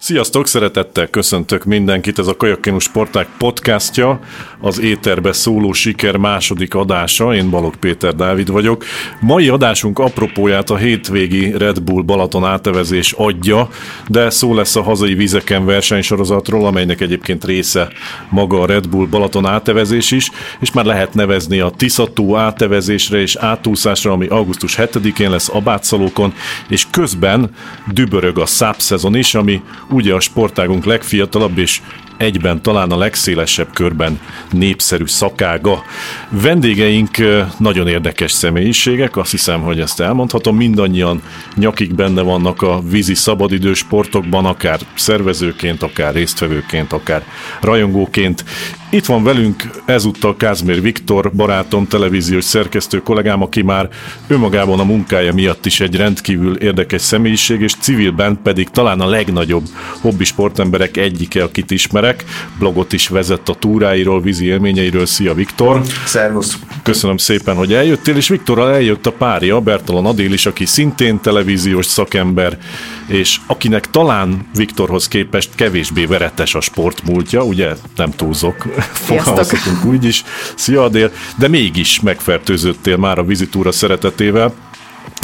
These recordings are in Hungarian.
Sziasztok, szeretettel köszöntök mindenkit, ez a Kajakkenu Sporták podcastja, az éterbe szóló siker második adása, én Balog Péter Dávid vagyok. Mai adásunk apropóját a hétvégi Red Bull Balaton átevezés adja, de szó lesz a hazai vizeken versenysorozatról, amelynek egyébként része maga a Red Bull Balaton átevezés is, és már lehet nevezni a Tiszató átevezésre és átúszásra, ami augusztus 7-én lesz Abátszalókon, és közben dübörög a SAP szezon is, ami ugye a sportágunk legfiatalabb és egyben talán a legszélesebb körben népszerű szakága. Vendégeink nagyon érdekes személyiségek, azt hiszem, hogy ezt elmondhatom, mindannyian nyakik benne vannak a vízi szabadidő sportokban, akár szervezőként, akár résztvevőként, akár rajongóként. Itt van velünk ezúttal Kázmér Viktor, barátom, televíziós szerkesztő kollégám, aki már önmagában a munkája miatt is egy rendkívül érdekes személyiség, és civilben pedig talán a legnagyobb hobbi sportemberek egyike, akit ismerek emberek. Blogot is vezet a túráiról, vízi élményeiről. Szia Viktor! Szervusz! Köszönöm szépen, hogy eljöttél, és Viktorral eljött a párja, Bertalan Adél is, aki szintén televíziós szakember, és akinek talán Viktorhoz képest kevésbé veretes a sportmúltja, ugye nem túlzok, fogalmazhatunk úgy is. Szia Adél, de mégis megfertőzöttél már a vizitúra szeretetével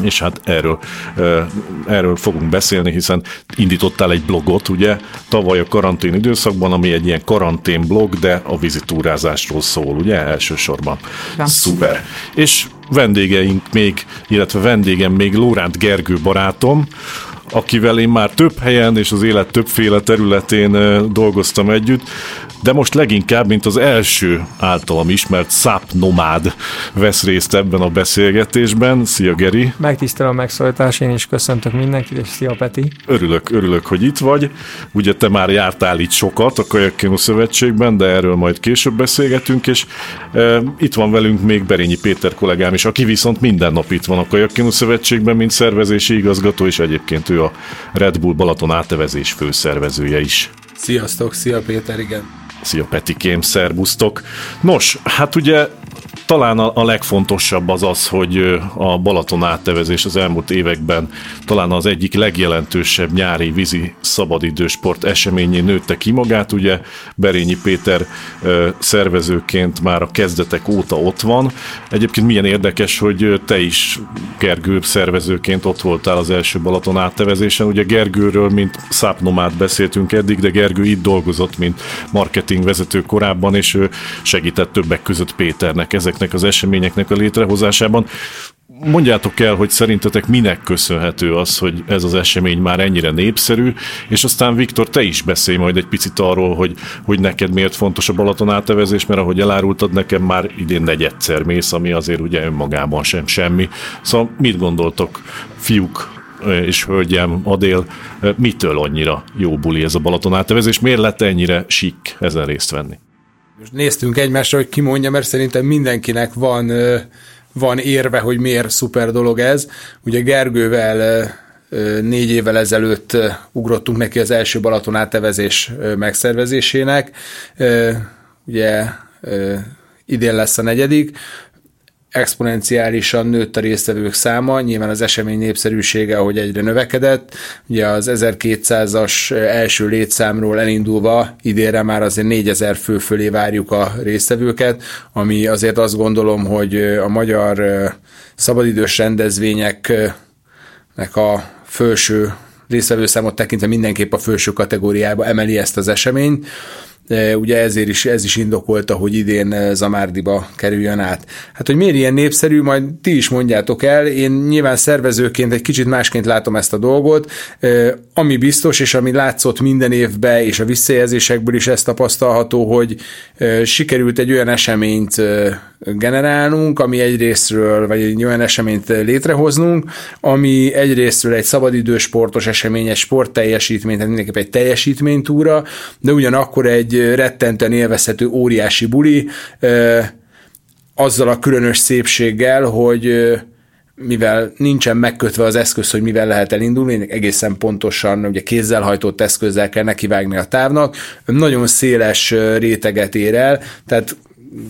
és hát erről, erről fogunk beszélni, hiszen indítottál egy blogot, ugye, tavaly a karantén időszakban, ami egy ilyen karantén blog, de a vizitúrázásról szól, ugye, elsősorban. Ja. Szuper. És vendégeink még, illetve vendégem még Lóránt Gergő barátom, akivel én már több helyen és az élet többféle területén dolgoztam együtt, de most leginkább, mint az első általam ismert SAP nomád vesz részt ebben a beszélgetésben. Szia Geri! Megtisztelő a megszólítás, én is köszöntök mindenkit, és szia Peti! Örülök, örülök, hogy itt vagy. Ugye te már jártál itt sokat a Kajakkino Szövetségben, de erről majd később beszélgetünk, és e, itt van velünk még Berényi Péter kollégám is, aki viszont minden nap itt van a Kajakkino Szövetségben, mint szervezési igazgató, és egyébként ő a Red Bull Balaton átevezés főszervezője is. Sziasztok, szia Péter, igen. Szia Petikém, szerbusztok. Nos, hát ugye talán a, legfontosabb az az, hogy a Balaton áttevezés az elmúlt években talán az egyik legjelentősebb nyári vízi szabadidősport eseményé nőtte ki magát. Ugye Berényi Péter szervezőként már a kezdetek óta ott van. Egyébként milyen érdekes, hogy te is Gergő szervezőként ott voltál az első Balaton áttevezésen. Ugye Gergőről, mint szápnomát beszéltünk eddig, de Gergő itt dolgozott, mint marketingvezető korábban, és ő segített többek között Péternek ezek ezeknek az eseményeknek a létrehozásában. Mondjátok el, hogy szerintetek minek köszönhető az, hogy ez az esemény már ennyire népszerű, és aztán Viktor, te is beszélj majd egy picit arról, hogy, hogy neked miért fontos a Balaton átevezés, mert ahogy elárultad, nekem már idén negyedszer mész, ami azért ugye önmagában sem semmi. Szóval mit gondoltok, fiúk, és hölgyem, Adél, mitől annyira jó buli ez a Balaton átevezés? Miért lett ennyire sik ezen részt venni? Most néztünk egymásra, hogy ki mondja, mert szerintem mindenkinek van, van érve, hogy miért szuper dolog ez. Ugye Gergővel négy évvel ezelőtt ugrottunk neki az első Balaton átevezés megszervezésének. Ugye idén lesz a negyedik exponenciálisan nőtt a résztvevők száma, nyilván az esemény népszerűsége, ahogy egyre növekedett. Ugye az 1200-as első létszámról elindulva idénre már azért 4000 fő fölé várjuk a résztvevőket, ami azért azt gondolom, hogy a magyar szabadidős rendezvényeknek a felső résztvevőszámot tekintve mindenképp a felső kategóriába emeli ezt az eseményt ugye ezért is, ez is indokolta, hogy idén eh, Zamárdiba kerüljön át. Hát, hogy miért ilyen népszerű, majd ti is mondjátok el, én nyilván szervezőként egy kicsit másként látom ezt a dolgot, eh, ami biztos, és ami látszott minden évben, és a visszajelzésekből is ezt tapasztalható, hogy sikerült egy olyan eseményt generálnunk, ami egyrésztről, vagy egy olyan eseményt létrehoznunk, ami egyrésztről egy szabadidős sportos esemény, egy sportteljesítmény, tehát mindenképp egy teljesítménytúra, de ugyanakkor egy rettenten élvezhető óriási buli, azzal a különös szépséggel, hogy mivel nincsen megkötve az eszköz, hogy mivel lehet elindulni, egészen pontosan ugye kézzel hajtott eszközzel kell nekivágni a távnak, nagyon széles réteget ér el, tehát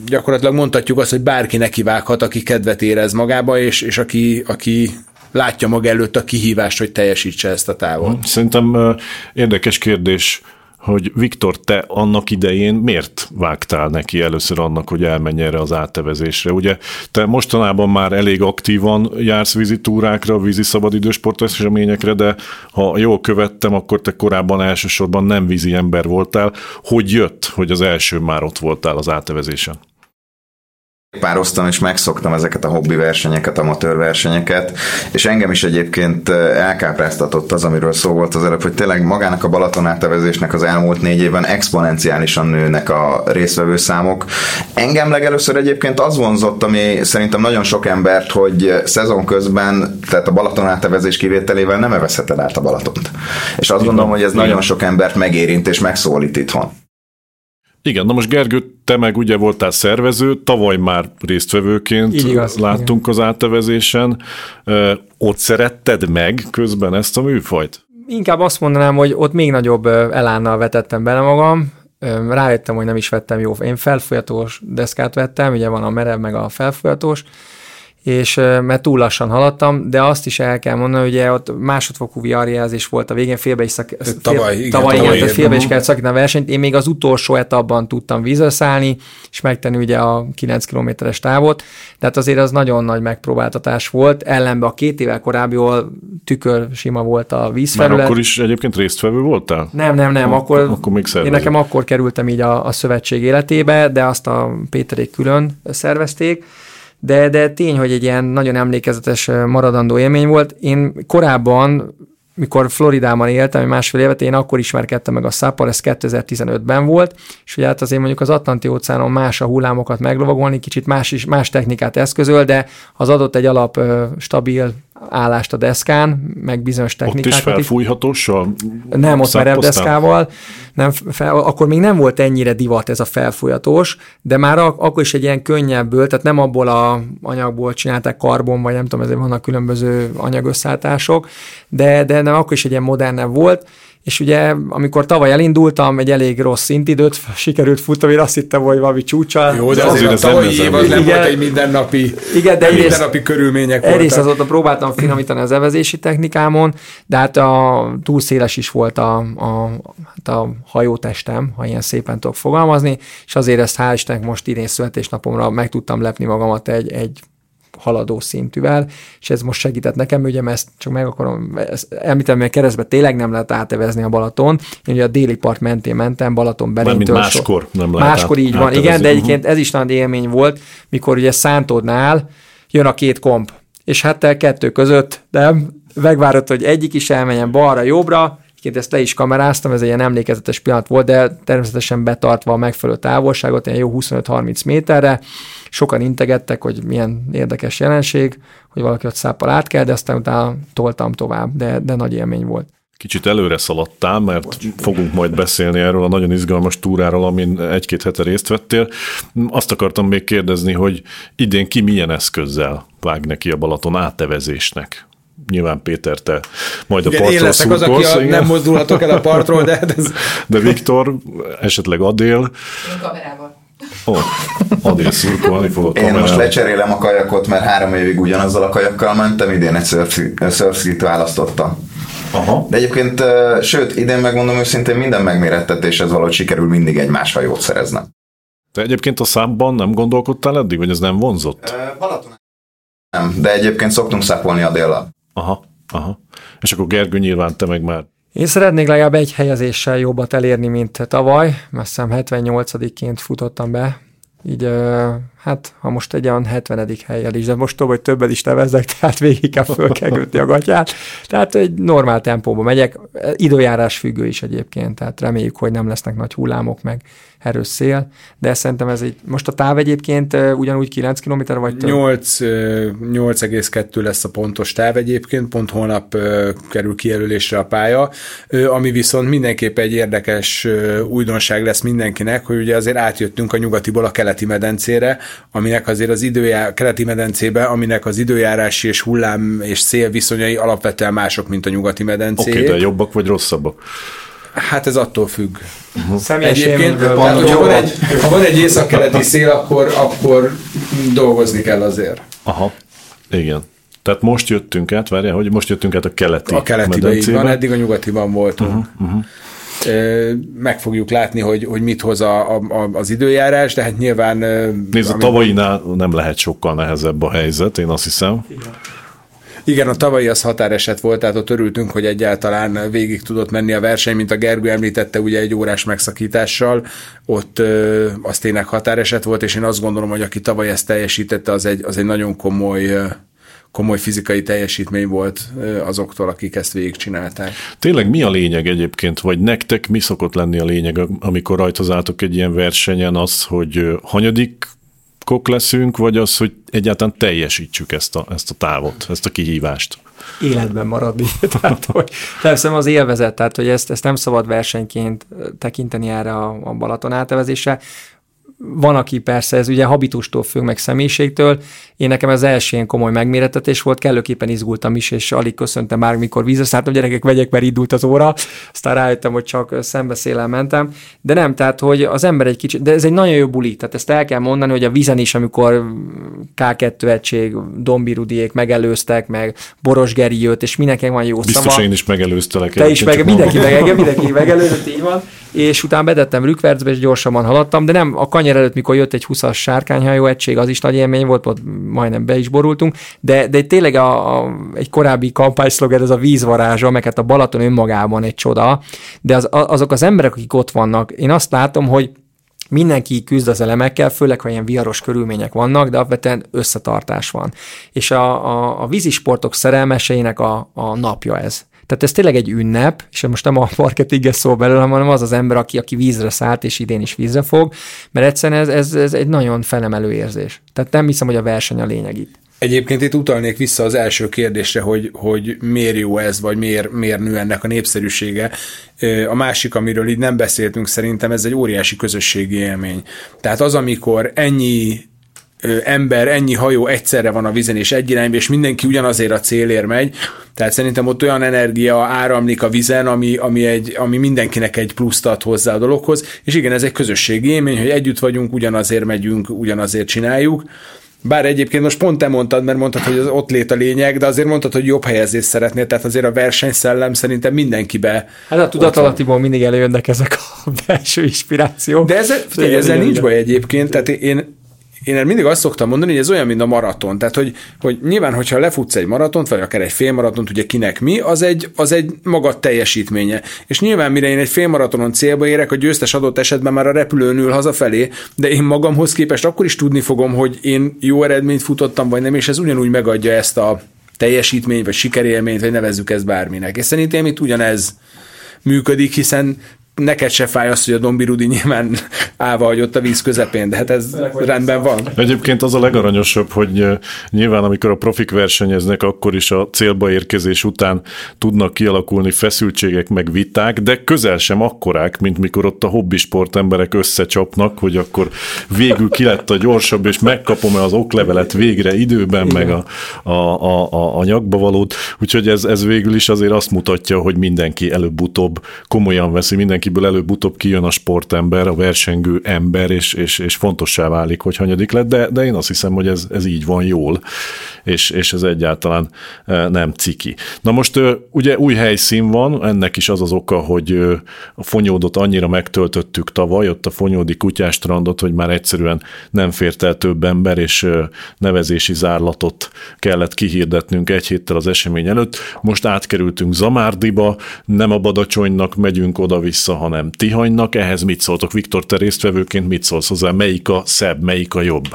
gyakorlatilag mondhatjuk azt, hogy bárki nekivághat, aki kedvet érez magába, és, és aki, aki látja maga előtt a kihívást, hogy teljesítse ezt a távot. Szerintem érdekes kérdés hogy Viktor, te annak idején miért vágtál neki először annak, hogy elmenj erre az áttevezésre? Ugye te mostanában már elég aktívan jársz vizitúrákra, vízi szabadidősport eseményekre, de ha jól követtem, akkor te korábban elsősorban nem vízi ember voltál. Hogy jött, hogy az első már ott voltál az áttevezésen? Pároztam, és megszoktam ezeket a hobbi versenyeket, amatőr versenyeket, és engem is egyébként elkápráztatott az, amiről szó volt az előbb, hogy tényleg magának a Balaton átevezésnek az elmúlt négy évben exponenciálisan nőnek a résztvevő számok. Engem legelőször egyébként az vonzott, ami szerintem nagyon sok embert, hogy szezon közben, tehát a Balaton átevezés kivételével nem evezheted át a Balatont. És azt gondolom, hogy ez nagyon sok embert megérint és megszólít itthon. Igen, na most Gergő, te meg ugye voltál szervező, tavaly már résztvevőként igaz, láttunk igen. az átevezésen. Ott szeretted meg közben ezt a műfajt? Inkább azt mondanám, hogy ott még nagyobb elánnal vetettem bele magam, rájöttem, hogy nem is vettem jó. Én felfolyatós deszkát vettem, ugye van a merev meg a felfolyatós, és mert túl lassan haladtam, de azt is el kell mondani, hogy ugye ott másodfokú viarjelzés volt a végén, félbe is, szak, fél, tavaly, igen, tavaly, tavaly, igen, félbe is kellett szakítani a versenyt. Én még az utolsó etapban tudtam vízöszállni, és megtenni ugye a 9 kilométeres távot, tehát azért az nagyon nagy megpróbáltatás volt, ellenben a két évvel korábbi, tükör sima volt a vízfelület. Már akkor is egyébként résztvevő voltál? Nem, nem, nem, akkor, akkor még én nekem akkor kerültem így a, a szövetség életébe, de azt a Péterék külön szervezték, de, de tény, hogy egy ilyen nagyon emlékezetes maradandó élmény volt. Én korábban mikor Floridában éltem, másfél évet, én akkor ismerkedtem meg a száppal, ez 2015-ben volt, és ugye hát azért mondjuk az Atlanti óceánon más a hullámokat meglovagolni, kicsit más, is, más technikát eszközöl, de az adott egy alap stabil állást a deszkán, meg bizonyos technikákat. Ott is felfújhatóssal? Nem, ott merev deszkával. Nem, fel, akkor még nem volt ennyire divat ez a felfújhatós, de már ak- akkor is egy ilyen könnyebből, tehát nem abból a anyagból csinálták karbon, vagy nem tudom, ezért vannak különböző anyagösszállítások, de, de nem, akkor is egy ilyen modernebb volt, és ugye amikor tavaly elindultam, egy elég rossz szintidőt sikerült futnom, én azt hittem, hogy valami csúcsa. Jó, de azért, azért a tavalyi év az nem igen, volt egy mindennapi, igen, de egyrészt, mindennapi körülmények. Egyrészt azóta próbáltam finomítani az evezési technikámon, de hát a, túl széles is volt a, a, hát a hajótestem, ha ilyen szépen tudok fogalmazni, és azért ezt hál' Istennek most idén születésnapomra meg tudtam lepni magamat egy, egy haladó szintűvel, és ez most segített nekem, ugye ezt csak meg akarom említeni, mert keresztbe tényleg nem lehet átevezni a Balaton. Én ugye a déli part mentén mentem, Balaton Berintől. máskor nem lehet Máskor így van, igen, de egyébként ez is nagy élmény volt, mikor ugye Szántódnál jön a két komp, és hát te kettő között, de megvárod, hogy egyik is elmenjen balra, jobbra, Egyébként ezt le is kameráztam, ez egy ilyen emlékezetes pillanat volt, de természetesen betartva a megfelelő távolságot, ilyen jó 25-30 méterre. Sokan integettek, hogy milyen érdekes jelenség, hogy valaki ott száppal át kell, de aztán utána toltam tovább, de, de nagy élmény volt. Kicsit előre szaladtál, mert Bocs. fogunk majd beszélni erről a nagyon izgalmas túráról, amin egy-két hete részt vettél. Azt akartam még kérdezni, hogy idén ki milyen eszközzel vág neki a Balaton átevezésnek? Nyilván Péter, te majd igen, a partról én leszek az, aki a, nem mozdulhatok el a partról, de... Ez... De Viktor, esetleg Adél. Én kamerával. Oh, Adél szurkolni fog a kamerával. Én most lecserélem a kajakot, mert három évig ugyanazzal a kajakkal mentem, idén egy surfskit választottam. Aha. De egyébként, sőt, idén megmondom őszintén, minden megmérettetéshez valahogy sikerül mindig egy más hajót szerezni. Te egyébként a számban nem gondolkodtál eddig, vagy ez nem vonzott? Balaton nem, de egyébként szoktunk szápolni a déllal. Aha, aha. És akkor Gergő nyilván te meg már én szeretnék legalább egy helyezéssel jobbat elérni, mint tavaly, mert hiszem 78-ként futottam be, így hát ha most egy olyan 70. helyjel is, de most tudom, hogy többet is nevezek, tehát végig kell föl kell a gatyát. Tehát egy normál tempóban megyek, időjárás függő is egyébként, tehát reméljük, hogy nem lesznek nagy hullámok, meg erős szél, de szerintem ez egy, most a táv egyébként ugyanúgy 9 km vagy több? 8, 8,2 lesz a pontos táv egyébként, pont holnap kerül kijelölésre a pálya, ami viszont mindenképp egy érdekes újdonság lesz mindenkinek, hogy ugye azért átjöttünk a nyugatiból a keleti medencére, aminek azért az időjár, keleti medencébe, aminek az időjárási és hullám és szél viszonyai alapvetően mások, mint a nyugati medencé. Oké, okay, de jobbak vagy rosszabbak? Hát ez attól függ. Uh-huh. Egyébként, tehát, hogyha van egy, ha van egy északkeleti szél, akkor, akkor dolgozni kell azért. Aha, igen. Tehát most jöttünk át, várjál, hogy most jöttünk át a keleti A keletibe így van, eddig a nyugatiban voltunk. Uh-huh, uh-huh meg fogjuk látni, hogy, hogy mit hoz a, a, az időjárás, de hát nyilván... Nézd, a tavainál nem lehet sokkal nehezebb a helyzet, én azt hiszem. Igen. Igen, a tavalyi az határeset volt, tehát ott örültünk, hogy egyáltalán végig tudott menni a verseny, mint a Gergő említette, ugye egy órás megszakítással, ott ö, az tényleg határeset volt, és én azt gondolom, hogy aki tavaly ezt teljesítette, az egy, az egy nagyon komoly komoly fizikai teljesítmény volt azoktól, akik ezt végigcsinálták. Tényleg mi a lényeg egyébként, vagy nektek mi szokott lenni a lényeg, amikor rajtozáltok egy ilyen versenyen, az, hogy hanyadik kok leszünk, vagy az, hogy egyáltalán teljesítsük ezt a, ezt a távot, ezt a kihívást? Életben maradni. tehát, hogy persze az élvezet, tehát hogy ezt, ezt nem szabad versenyként tekinteni erre a, a Balaton átevezésre van, aki persze, ez ugye habitustól függ, meg személyiségtől. Én nekem ez első ilyen komoly megméretetés volt, kellőképpen izgultam is, és alig köszöntem már, mikor vízre szálltam, gyerekek, vegyek, mert indult az óra. Aztán rájöttem, hogy csak szembeszélen mentem. De nem, tehát, hogy az ember egy kicsit, de ez egy nagyon jó buli, tehát ezt el kell mondani, hogy a vízen is, amikor K2 egység, Dombi Rudiék megelőztek, meg Boros Geri jött, és mindenkinek van jó Biztos szava. én is megelőztelek. Te is, meg, mindenki, meg, mindenki megelőzött, így van. És utána bedettem Rükvercbe, és gyorsabban haladtam, de nem a kanyer előtt, mikor jött egy 20-as sárkányhajó egység, az is nagy élmény volt, ott majdnem be is borultunk, de, de tényleg a, a, egy korábbi kampányszlogen, ez a vízvarázsa, meg hát a Balaton önmagában egy csoda, de az, azok az emberek, akik ott vannak, én azt látom, hogy mindenki küzd az elemekkel, főleg, ha ilyen viharos körülmények vannak, de alapvetően összetartás van. És a, a, a vízisportok szerelmeseinek a, a napja ez. Tehát ez tényleg egy ünnep, és most nem a marketinges szó belőle, hanem az az ember, aki, aki vízre szállt, és idén is vízre fog, mert egyszerűen ez, ez, ez egy nagyon felemelő érzés. Tehát nem hiszem, hogy a verseny a lényeg itt. Egyébként itt utalnék vissza az első kérdésre, hogy, hogy miért jó ez, vagy miért, miért nő ennek a népszerűsége. A másik, amiről így nem beszéltünk, szerintem ez egy óriási közösségi élmény. Tehát az, amikor ennyi ember, ennyi hajó egyszerre van a vízen és egy irányba, és mindenki ugyanazért a célért megy. Tehát szerintem ott olyan energia áramlik a vízen, ami, ami, egy, ami mindenkinek egy pluszt ad hozzá a dologhoz. És igen, ez egy közösségi élmény, hogy együtt vagyunk, ugyanazért megyünk, ugyanazért csináljuk. Bár egyébként most pont te mondtad, mert mondtad, hogy az ott lét a lényeg, de azért mondtad, hogy jobb helyezést szeretnél, tehát azért a versenyszellem szerintem mindenkibe. Hát a tudatalattiból mindig előjönnek ezek a belső inspirációk. De ezzel, ezzel nincs baj egyébként, tehát én, én mindig azt szoktam mondani, hogy ez olyan, mint a maraton. Tehát, hogy, hogy nyilván, hogyha lefutsz egy maratont, vagy akár egy félmaratont, ugye kinek mi, az egy, az egy maga teljesítménye. És nyilván, mire én egy félmaratonon célba érek, a győztes adott esetben már a repülőn ül hazafelé, de én magamhoz képest akkor is tudni fogom, hogy én jó eredményt futottam, vagy nem, és ez ugyanúgy megadja ezt a teljesítményt, vagy sikerélményt, vagy nevezzük ezt bárminek. És szerintem itt ugyanez működik, hiszen neked se fáj az, hogy a Dombi Rudi nyilván állva hagyott a víz közepén, de hát ez rendben van. Egyébként az a legaranyosabb, hogy nyilván amikor a profik versenyeznek, akkor is a célba érkezés után tudnak kialakulni feszültségek meg viták, de közel sem akkorák, mint mikor ott a hobbi emberek összecsapnak, hogy akkor végül ki lett a gyorsabb, és megkapom-e az oklevelet végre időben, Igen. meg a, a, a, a, a nyakba valót. Úgyhogy ez, ez végül is azért azt mutatja, hogy mindenki előbb-utóbb komolyan veszi, mindenki mindenkiből előbb-utóbb kijön a sportember, a versengő ember, és, és, és fontossá válik, hogy hanyadik lett, de, de én azt hiszem, hogy ez, ez így van jól, és, és ez egyáltalán e, nem ciki. Na most ugye új helyszín van, ennek is az az oka, hogy a fonyódot annyira megtöltöttük tavaly, ott a fonyódi kutyástrandot, hogy már egyszerűen nem fért el több ember, és nevezési zárlatot kellett kihirdetnünk egy héttel az esemény előtt. Most átkerültünk Zamárdiba, nem a Badacsonynak megyünk oda-vissza, hanem Tihanynak. Ehhez mit szóltok, Viktor, te résztvevőként mit szólsz hozzá? Melyik a szebb, melyik a jobb?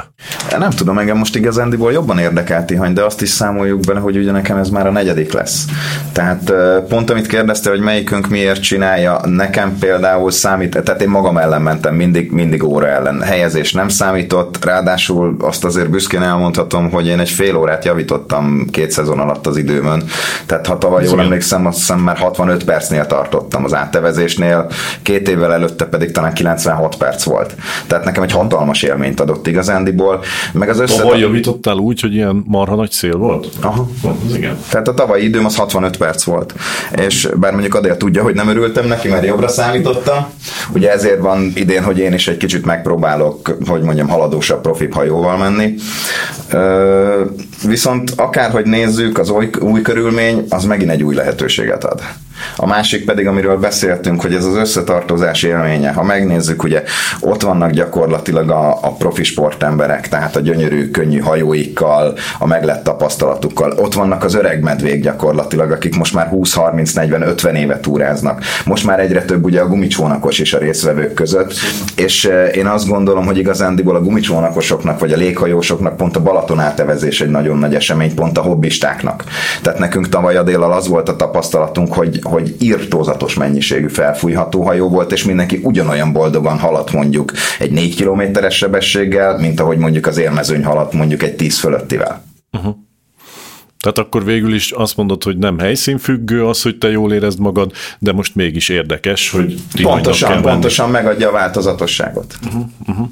Nem tudom, engem most igazándiból jobban érdekel Tihany, de azt is számoljuk bele, hogy ugye nekem ez már a negyedik lesz. Tehát pont amit kérdezte, hogy melyikünk miért csinálja, nekem például számít, tehát én magam ellen mentem mindig, mindig óra ellen. Helyezés nem számított, ráadásul azt azért büszkén elmondhatom, hogy én egy fél órát javítottam két szezon alatt az időmön. Tehát ha tavaly jól emlékszem, azt hiszem már 65 percnél tartottam az áttevezésnél, két évvel előtte pedig talán 96 perc volt. Tehát nekem egy hatalmas élményt adott igazándiból. Meg az össze... Tavaly javítottál úgy, hogy ilyen marha marha nagy szél volt? Aha. Az igen. Tehát a tavalyi időm az 65 perc volt. És bár mondjuk Adél tudja, hogy nem örültem neki, mert jobbra számítottam. Ugye ezért van idén, hogy én is egy kicsit megpróbálok, hogy mondjam, haladósabb profibb hajóval menni. Viszont akárhogy nézzük, az új, új körülmény az megint egy új lehetőséget ad. A másik pedig, amiről beszéltünk, hogy ez az összetartozás élménye. Ha megnézzük, ugye ott vannak gyakorlatilag a, a profi sportemberek, tehát a gyönyörű, könnyű hajóikkal, a meglett tapasztalatukkal. Ott vannak az öreg medvék gyakorlatilag, akik most már 20, 30, 40, 50 éve túráznak. Most már egyre több ugye a gumicsónakos is a részvevők között, és eh, én azt gondolom, hogy igazándiból a gumicsónakosoknak vagy a léghajósoknak pont a Balaton átevezés egy nagyon nagy esemény, pont a hobbistáknak. Tehát nekünk tavaly a délal az volt a tapasztalatunk, hogy, hogy írtózatos mennyiségű felfújható hajó volt, és mindenki ugyanolyan boldogan haladt mondjuk egy 4 kilométeres sebességgel, mint ahogy mondjuk az élmezőny haladt mondjuk egy 10 fölöttivel. Uh-huh. Tehát akkor végül is azt mondod, hogy nem helyszínfüggő az, hogy te jól érezd magad, de most mégis érdekes, hogy pontosan, pontosan megadja a változatosságot. Uh-huh, uh-huh.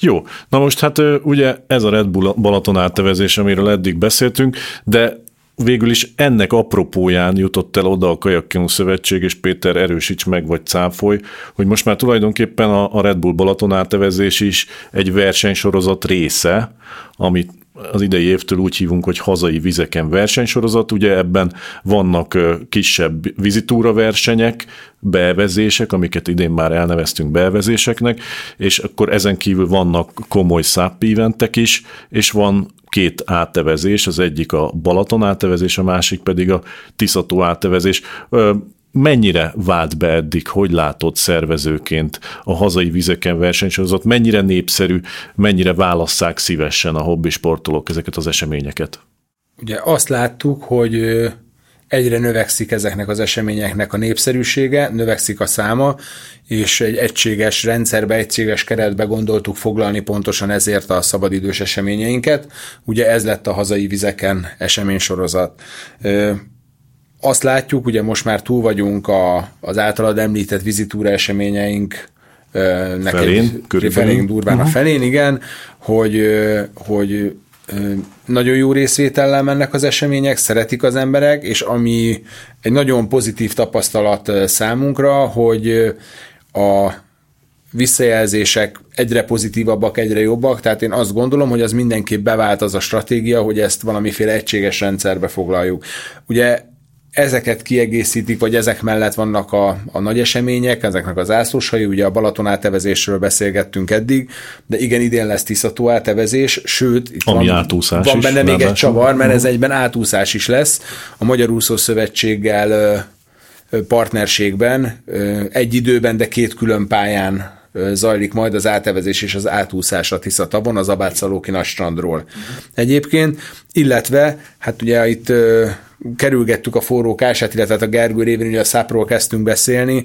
Jó, na most hát ugye ez a Red Bull Balaton áttevezés, amiről eddig beszéltünk, de végül is ennek apropóján jutott el oda a Kajakkenu Szövetség, és Péter erősíts meg, vagy cáfolj, hogy most már tulajdonképpen a Red Bull Balaton átevezés is egy versenysorozat része, amit az idei évtől úgy hívunk, hogy hazai vizeken versenysorozat, ugye ebben vannak kisebb vizitúra versenyek, bevezések, amiket idén már elneveztünk bevezéseknek, és akkor ezen kívül vannak komoly SAP eventek is, és van két átevezés, az egyik a Balaton átevezés, a másik pedig a Tiszató átevezés mennyire vált be eddig, hogy látod szervezőként a hazai vizeken versenysorozat, mennyire népszerű, mennyire válasszák szívesen a hobbi sportolók ezeket az eseményeket? Ugye azt láttuk, hogy egyre növekszik ezeknek az eseményeknek a népszerűsége, növekszik a száma, és egy egységes rendszerbe, egységes keretbe gondoltuk foglalni pontosan ezért a szabadidős eseményeinket. Ugye ez lett a hazai vizeken eseménysorozat azt látjuk, ugye most már túl vagyunk a, az általad említett vizitúra eseményeink felén, egy, felén durván uh-huh. a felén, igen, hogy, hogy nagyon jó részvétellel mennek az események, szeretik az emberek, és ami egy nagyon pozitív tapasztalat számunkra, hogy a visszajelzések egyre pozitívabbak, egyre jobbak, tehát én azt gondolom, hogy az mindenképp bevált az a stratégia, hogy ezt valamiféle egységes rendszerbe foglaljuk. Ugye ezeket kiegészítik, vagy ezek mellett vannak a, a nagy események, ezeknek az ászlósai, ugye a Balaton átevezésről beszélgettünk eddig, de igen, idén lesz Tiszató átevezés, sőt, itt Ami van, átúszás van is, benne még egy csavar, mert ez egyben átúszás is lesz. A Magyar Úszó Szövetséggel partnerségben egy időben, de két külön pályán zajlik majd az átevezés és az átúszás a Tisza tavon, az Abátszalóki nagy strandról. Egyébként, illetve, hát ugye itt kerülgettük a forró kását, illetve hát a Gergő révén ugye a szápról kezdtünk beszélni,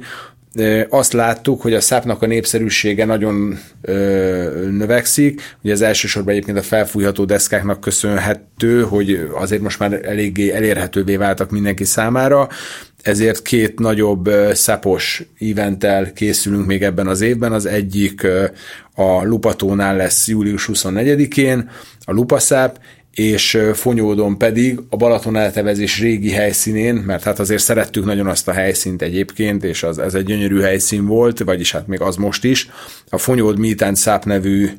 azt láttuk, hogy a szápnak a népszerűsége nagyon ö, növekszik. Ugye az elsősorban egyébként a felfújható deszkáknak köszönhető, hogy azért most már eléggé elérhetővé váltak mindenki számára, ezért két nagyobb szapos eventtel készülünk még ebben az évben. Az egyik a Lupatónál lesz július 24-én, a Lupaszáp, és Fonyódon pedig a Balaton eltevezés régi helyszínén, mert hát azért szerettük nagyon azt a helyszínt egyébként, és az, ez egy gyönyörű helyszín volt, vagyis hát még az most is. A Fonyód Meet Száp nevű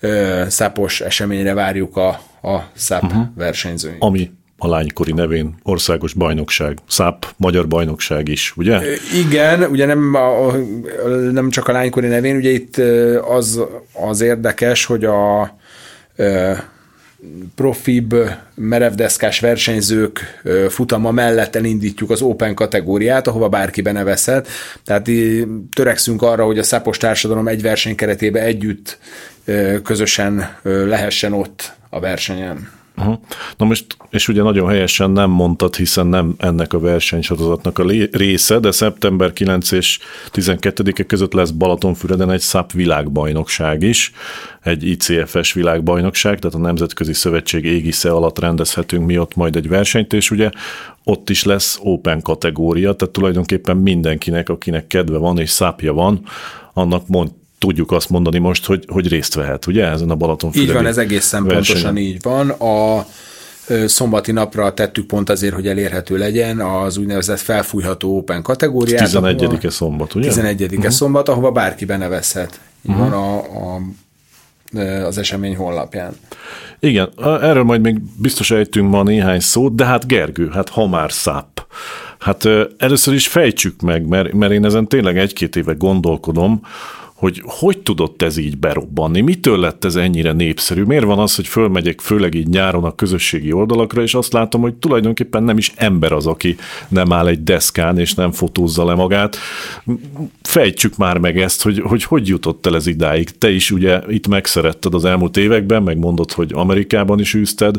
ö, szápos eseményre várjuk a, a száp uh-huh. versenyzőt. Ami a lánykori nevén országos bajnokság, száp magyar bajnokság is, ugye? Igen, ugye nem, a, nem csak a lánykori nevén, ugye itt az, az érdekes, hogy a profibb merevdeszkás versenyzők futama mellett elindítjuk az Open kategóriát, ahova bárki benevezhet. Tehát törekszünk arra, hogy a szapos társadalom egy verseny keretében együtt közösen lehessen ott a versenyen. Uh-huh. Na most, és ugye nagyon helyesen nem mondtad, hiszen nem ennek a versenysorozatnak a része, de szeptember 9 és 12-e között lesz Balatonfüreden egy SAP világbajnokság is, egy ICFS világbajnokság, tehát a Nemzetközi Szövetség égisze alatt rendezhetünk mi ott majd egy versenyt, és ugye ott is lesz open kategória, tehát tulajdonképpen mindenkinek, akinek kedve van és szápja van, annak mond, tudjuk azt mondani most, hogy, hogy részt vehet, ugye, ezen a Balaton Így van, ez egészen versenyen. pontosan így van. A szombati napra tettük pont azért, hogy elérhető legyen az úgynevezett felfújható Open kategóriát. 11-e szombat, ugye? 11-e uh-huh. szombat, ahova bárki benevezhet. Uh-huh. Van a, a az esemény honlapján. Igen, erről majd még biztos ejtünk ma néhány szót, de hát Gergő, hát ha már száp. Hát először is fejtsük meg, mert, mert én ezen tényleg egy-két éve gondolkodom, hogy hogy tudott ez így berobbanni, mitől lett ez ennyire népszerű, miért van az, hogy fölmegyek főleg így nyáron a közösségi oldalakra, és azt látom, hogy tulajdonképpen nem is ember az, aki nem áll egy deszkán, és nem fotózza le magát. Fejtsük már meg ezt, hogy hogy, hogy jutott el ez idáig. Te is ugye itt megszeretted az elmúlt években, megmondod, hogy Amerikában is űzted.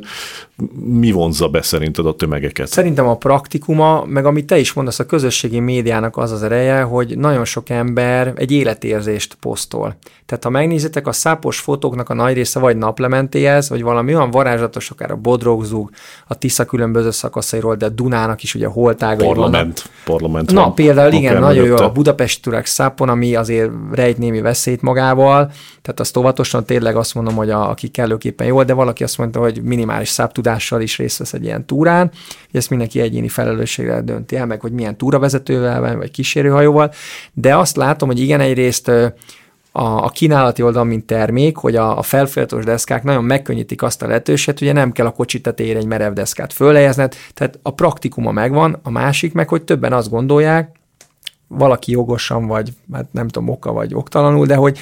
Mi vonzza be szerinted a tömegeket? Szerintem a praktikuma, meg amit te is mondasz, a közösségi médiának az az ereje, hogy nagyon sok ember egy életérzést képest posztol. Tehát ha megnézitek, a szápos fotóknak a nagy része vagy naplementéhez, vagy valami olyan varázslatos, akár a Bodrogzug, a Tisza különböző szakaszairól, de Dunának is ugye holtágai Parlament, vannak. parlament Na, van, például igen, nagyon jó a Budapest Türek szápon, ami azért rejt némi veszélyt magával, tehát azt óvatosan tényleg azt mondom, hogy a, aki kellőképpen jó, de valaki azt mondta, hogy minimális száptudással is részt vesz egy ilyen túrán, hogy ezt mindenki egyéni felelősségre dönti el, meg hogy milyen túravezetővel, vagy kísérőhajóval, de azt látom, hogy igen, egyrészt a, a kínálati oldal, mint termék, hogy a, a felfőletos deszkák nagyon megkönnyítik azt a lehetőséget, ugye nem kell a kocsi tetejére egy merev deszkát fölhelyezned, tehát a praktikuma megvan, a másik meg, hogy többen azt gondolják, valaki jogosan, vagy hát nem tudom, oka vagy oktalanul, de hogy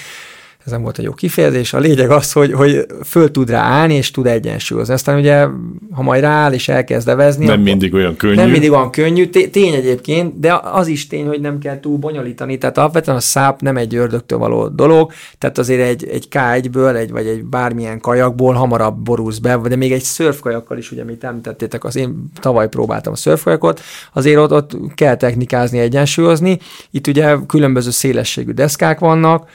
ez nem volt egy jó kifejezés. A lényeg az, hogy, hogy föl tud rá állni, és tud egyensúlyozni. Aztán ugye, ha majd rááll és elkezd levezni. Nem mindig olyan könnyű. Nem mindig olyan könnyű. Tény egyébként, de az is tény, hogy nem kell túl bonyolítani. Tehát alapvetően a száp nem egy ördögtől való dolog, tehát azért egy, egy K1-ből, egy, vagy egy bármilyen kajakból hamarabb borulsz be, de még egy szörfkajakkal is, ugye, amit említettétek, az én tavaly próbáltam a szörfkajakot, azért ott, ott kell technikázni, egyensúlyozni. Itt ugye különböző szélességű deszkák vannak,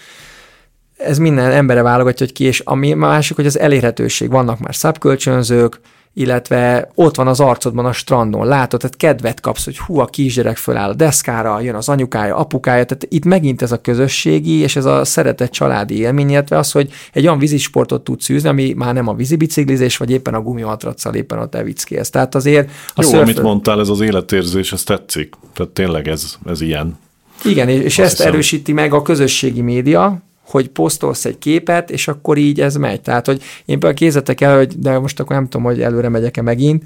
ez minden embere válogatja, hogy ki, és ami másik, hogy az elérhetőség. Vannak már szabkölcsönzők, illetve ott van az arcodban a strandon, látod, tehát kedvet kapsz, hogy hú, a kisgyerek föláll a deszkára, jön az anyukája, apukája, tehát itt megint ez a közösségi, és ez a szeretett családi élmény, illetve az, hogy egy olyan vízisportot tudsz űzni, ami már nem a vízibiciklizés, vagy éppen a gumimatraccal éppen ott evickélsz. Tehát azért... A Jó, szörf... amit mondtál, ez az életérzés, ez tetszik. Tehát tényleg ez, ez ilyen. Igen, és ezt hiszem. erősíti meg a közösségi média, hogy posztolsz egy képet, és akkor így ez megy. Tehát, hogy én például kézzetek el, hogy, de most akkor nem tudom, hogy előre megyek-e megint,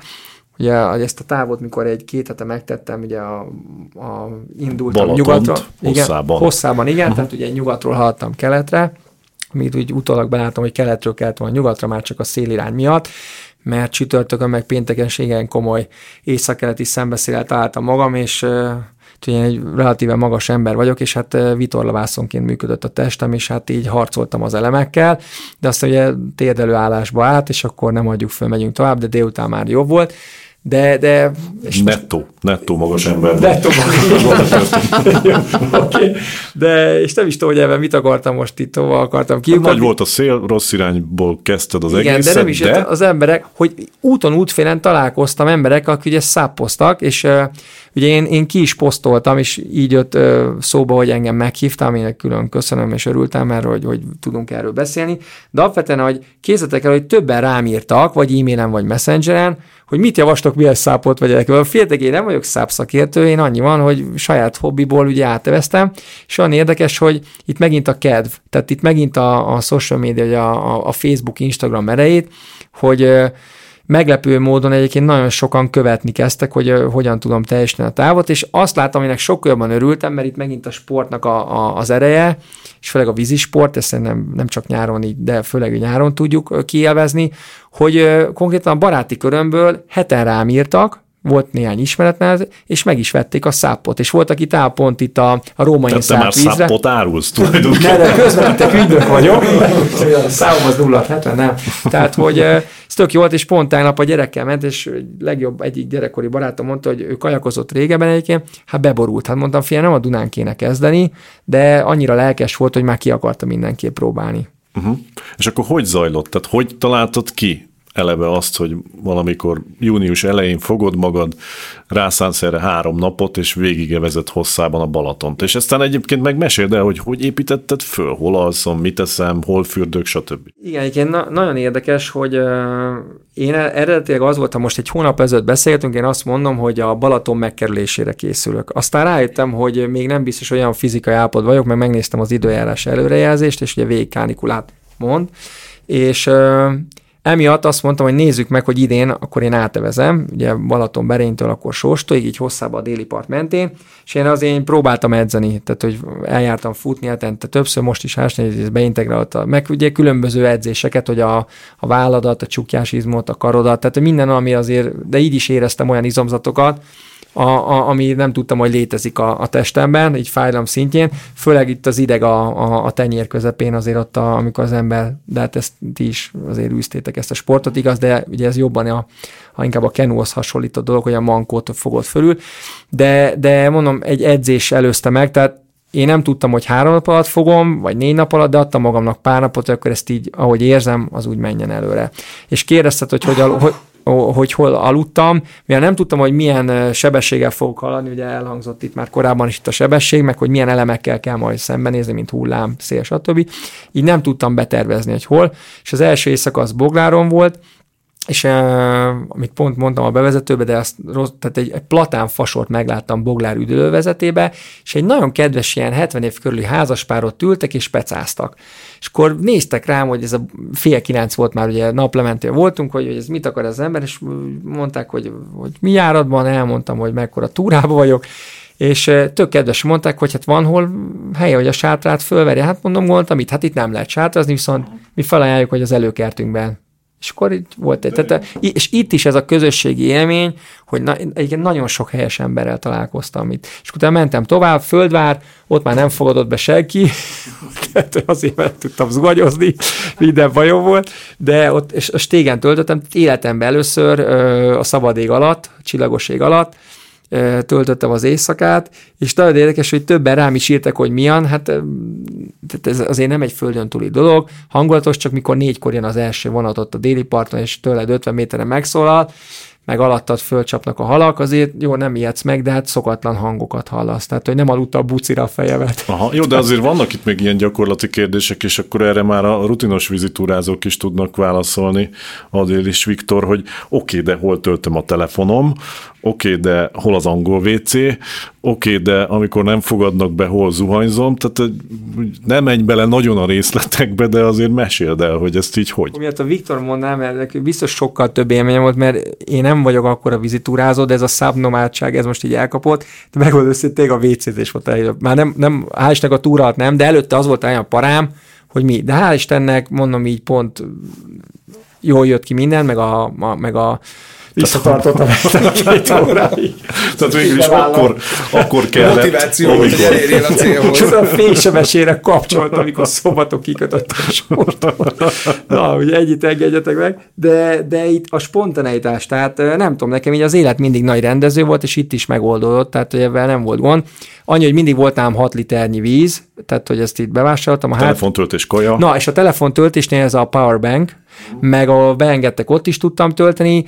Ugye ezt a távot, mikor egy két hete megtettem, ugye a, a indultam Balatont, nyugatra. Hosszában. Igen, hosszában, igen, uh-huh. tehát ugye nyugatról haladtam keletre, amit úgy utólag belátom, hogy keletről kellett volna nyugatra, már csak a szélirány miatt, mert csütörtökön meg pénteken igen komoly északkeleti szembeszélet találtam magam, és Úgyhogy én egy relatíve magas ember vagyok, és hát vitorlavászonként működött a testem, és hát így harcoltam az elemekkel, de azt ugye térdelő állásba állt, és akkor nem adjuk föl, megyünk tovább, de délután már jobb volt. De, de... És nettó, most, nettó magas ember. Nettó magas okay. De, és nem is tudom, hogy ebben mit akartam most itt, hova akartam ki. Nagy volt a szél, rossz irányból kezdted az Igen, egészet, de nem is de... az emberek, hogy úton, útfélen találkoztam emberek, akik ugye száppoztak, és uh, ugye én, én ki is posztoltam, és így jött uh, szóba, hogy engem meghívtam, én külön köszönöm, és örültem erről, hogy, hogy tudunk erről beszélni. De alapvetően, hogy készítettek el, hogy többen rám írtak, vagy e-mailen, vagy messengeren, hogy mit javaslok, milyen szápot vegyek. Féltek, én nem vagyok szápszakértő, én annyi van, hogy saját hobbiból ugye áteveztem, és olyan érdekes, hogy itt megint a kedv, tehát itt megint a, a social media, a, a Facebook, Instagram erejét, hogy meglepő módon egyébként nagyon sokan követni kezdtek, hogy hogyan tudom teljesíteni a távot, és azt láttam, aminek sokkal jobban örültem, mert itt megint a sportnak a, a, az ereje, és főleg a vízisport, ezt nem, nem csak nyáron így, de főleg nyáron tudjuk kielvezni, hogy konkrétan a baráti körömből heten rám írtak, volt néhány ismeretlen, és meg is vették a szápot, és volt, aki pont itt a, a római Tehát te már szápot árulsz tulajdonképpen. Ne, de közvetítek ügynök vagyok, a számom az 0 70, nem. Tehát, hogy ez tök jó volt, és pont tegnap a gyerekkel ment, és legjobb egyik gyerekkori barátom mondta, hogy ő kajakozott régebben egyébként, hát beborult. Hát mondtam, fia, nem a Dunán kéne kezdeni, de annyira lelkes volt, hogy már ki akarta mindenképp próbálni. Uh-huh. És akkor hogy zajlott? Tehát hogy találtad ki eleve azt, hogy valamikor június elején fogod magad, rászánsz erre három napot, és végigevezett hosszában a Balatont. És aztán egyébként meg meséld el, hogy hogy építetted föl, hol alszom, mit teszem, hol fürdök, stb. Igen, igen na- nagyon érdekes, hogy uh, én eredetileg az voltam, most egy hónap ezelőtt beszélgetünk, én azt mondom, hogy a Balaton megkerülésére készülök. Aztán rájöttem, hogy még nem biztos olyan fizikai állapot vagyok, mert megnéztem az időjárás előrejelzést, és ugye végig kánikulát mond, és uh, Emiatt azt mondtam, hogy nézzük meg, hogy idén akkor én átevezem, ugye Balaton Berénytől akkor Sóstóig, így hosszább a déli part mentén, és én azért én próbáltam edzeni, tehát hogy eljártam futni hetente többször, most is ásni, ez beintegrálta, meg ugye különböző edzéseket, hogy a, a válladat, a csukjás izmot, a karodat, tehát minden, ami azért, de így is éreztem olyan izomzatokat, a, a, ami nem tudtam, hogy létezik a, a testemben, így fájdalom szintjén, főleg itt az ideg a, a, a tenyér közepén azért ott, a, amikor az ember, de hát ezt ti is azért űztétek ezt a sportot, igaz, de ugye ez jobban a, a inkább a kenóhoz hasonlít a dolog, hogy a mankót fogod fölül, de, de mondom, egy edzés előzte meg, tehát én nem tudtam, hogy három nap alatt fogom, vagy négy nap alatt, de adtam magamnak pár napot, akkor ezt így, ahogy érzem, az úgy menjen előre. És kérdezted, hogy, hogy, hogy hol aludtam, mivel nem tudtam, hogy milyen sebességgel fogok haladni, ugye elhangzott itt már korábban is itt a sebesség, meg hogy milyen elemekkel kell majd szembenézni, mint hullám, szél, stb. Így nem tudtam betervezni, hogy hol, és az első éjszaka az Bogláron volt, és uh, amit pont mondtam a bevezetőbe, de azt rossz, tehát egy, egy platán fasort megláttam Boglár üdülővezetébe, és egy nagyon kedves ilyen 70 év körüli házaspárot ültek és pecáztak. És akkor néztek rám, hogy ez a fél kilenc volt már, ugye naplementél voltunk, hogy, hogy ez mit akar az ember, és mondták, hogy, hogy mi járatban, elmondtam, hogy mekkora túrába vagyok, és tök kedves mondták, hogy hát van hol helye, hogy a sátrát fölverje. Hát mondom, gondoltam, itt, hát itt nem lehet sátrazni, viszont mi felajánljuk, hogy az előkertünkben és akkor itt volt egy, tehát, és itt is ez a közösségi élmény, hogy na, egyébként nagyon sok helyes emberrel találkoztam itt. És utána mentem tovább, földvár, ott már nem fogadott be senki, tehát azért mert tudtam zuhanyozni, minden bajom volt, de ott, és a stégen töltöttem életemben először a szabadég alatt, csillagos ég alatt, töltöttem az éjszakát, és nagyon érdekes, hogy többen rám is írtak, hogy milyen, hát ez azért nem egy földön túli dolog, hangulatos, csak mikor négykor jön az első vonat ott a déli parton, és tőled 50 méterre megszólal, meg alattad fölcsapnak a halak, azért jó, nem ijedsz meg, de hát szokatlan hangokat hallasz. Tehát, hogy nem aludta a bucira a fejemet. Aha, jó, de azért vannak itt még ilyen gyakorlati kérdések, és akkor erre már a rutinos vizitúrázók is tudnak válaszolni, Adél és Viktor, hogy oké, okay, de hol töltöm a telefonom, oké, okay, de hol az angol WC, oké, okay, de amikor nem fogadnak be, hol zuhanyzom, tehát nem menj bele nagyon a részletekbe, de azért meséld el, hogy ezt így hogy. Miért a Viktor mondná, mert biztos sokkal több élményem volt, mert én nem vagyok akkor a vizitúrázó, de ez a szabnomádság, ez most így elkapott, de megmondom őszintén, a WC-zés volt. Már nem, nem, hál' Istennek a túra nem, de előtte az volt olyan parám, hogy mi. De hál' Istennek, mondom így pont jól jött ki minden, meg a, a meg a visszatartottam ezt a két óráig. Tehát végül is akkor, akkor kellett. Motiváció, hogy elérjél a célhoz. És a fénysebesére kapcsolt, amikor szobatok kikötött a sort. Na, ugye egyit engedjetek meg. De, de itt a spontaneitás, tehát nem tudom, nekem így az élet mindig nagy rendező volt, és itt is megoldódott, tehát hogy ebben nem volt gond. Annyi, hogy mindig voltám 6 liternyi víz, tehát hogy ezt itt bevásároltam. A telefontöltés kaja. Na, és a telefontöltésnél ez a powerbank, meg a beengedtek, ott is tudtam tölteni,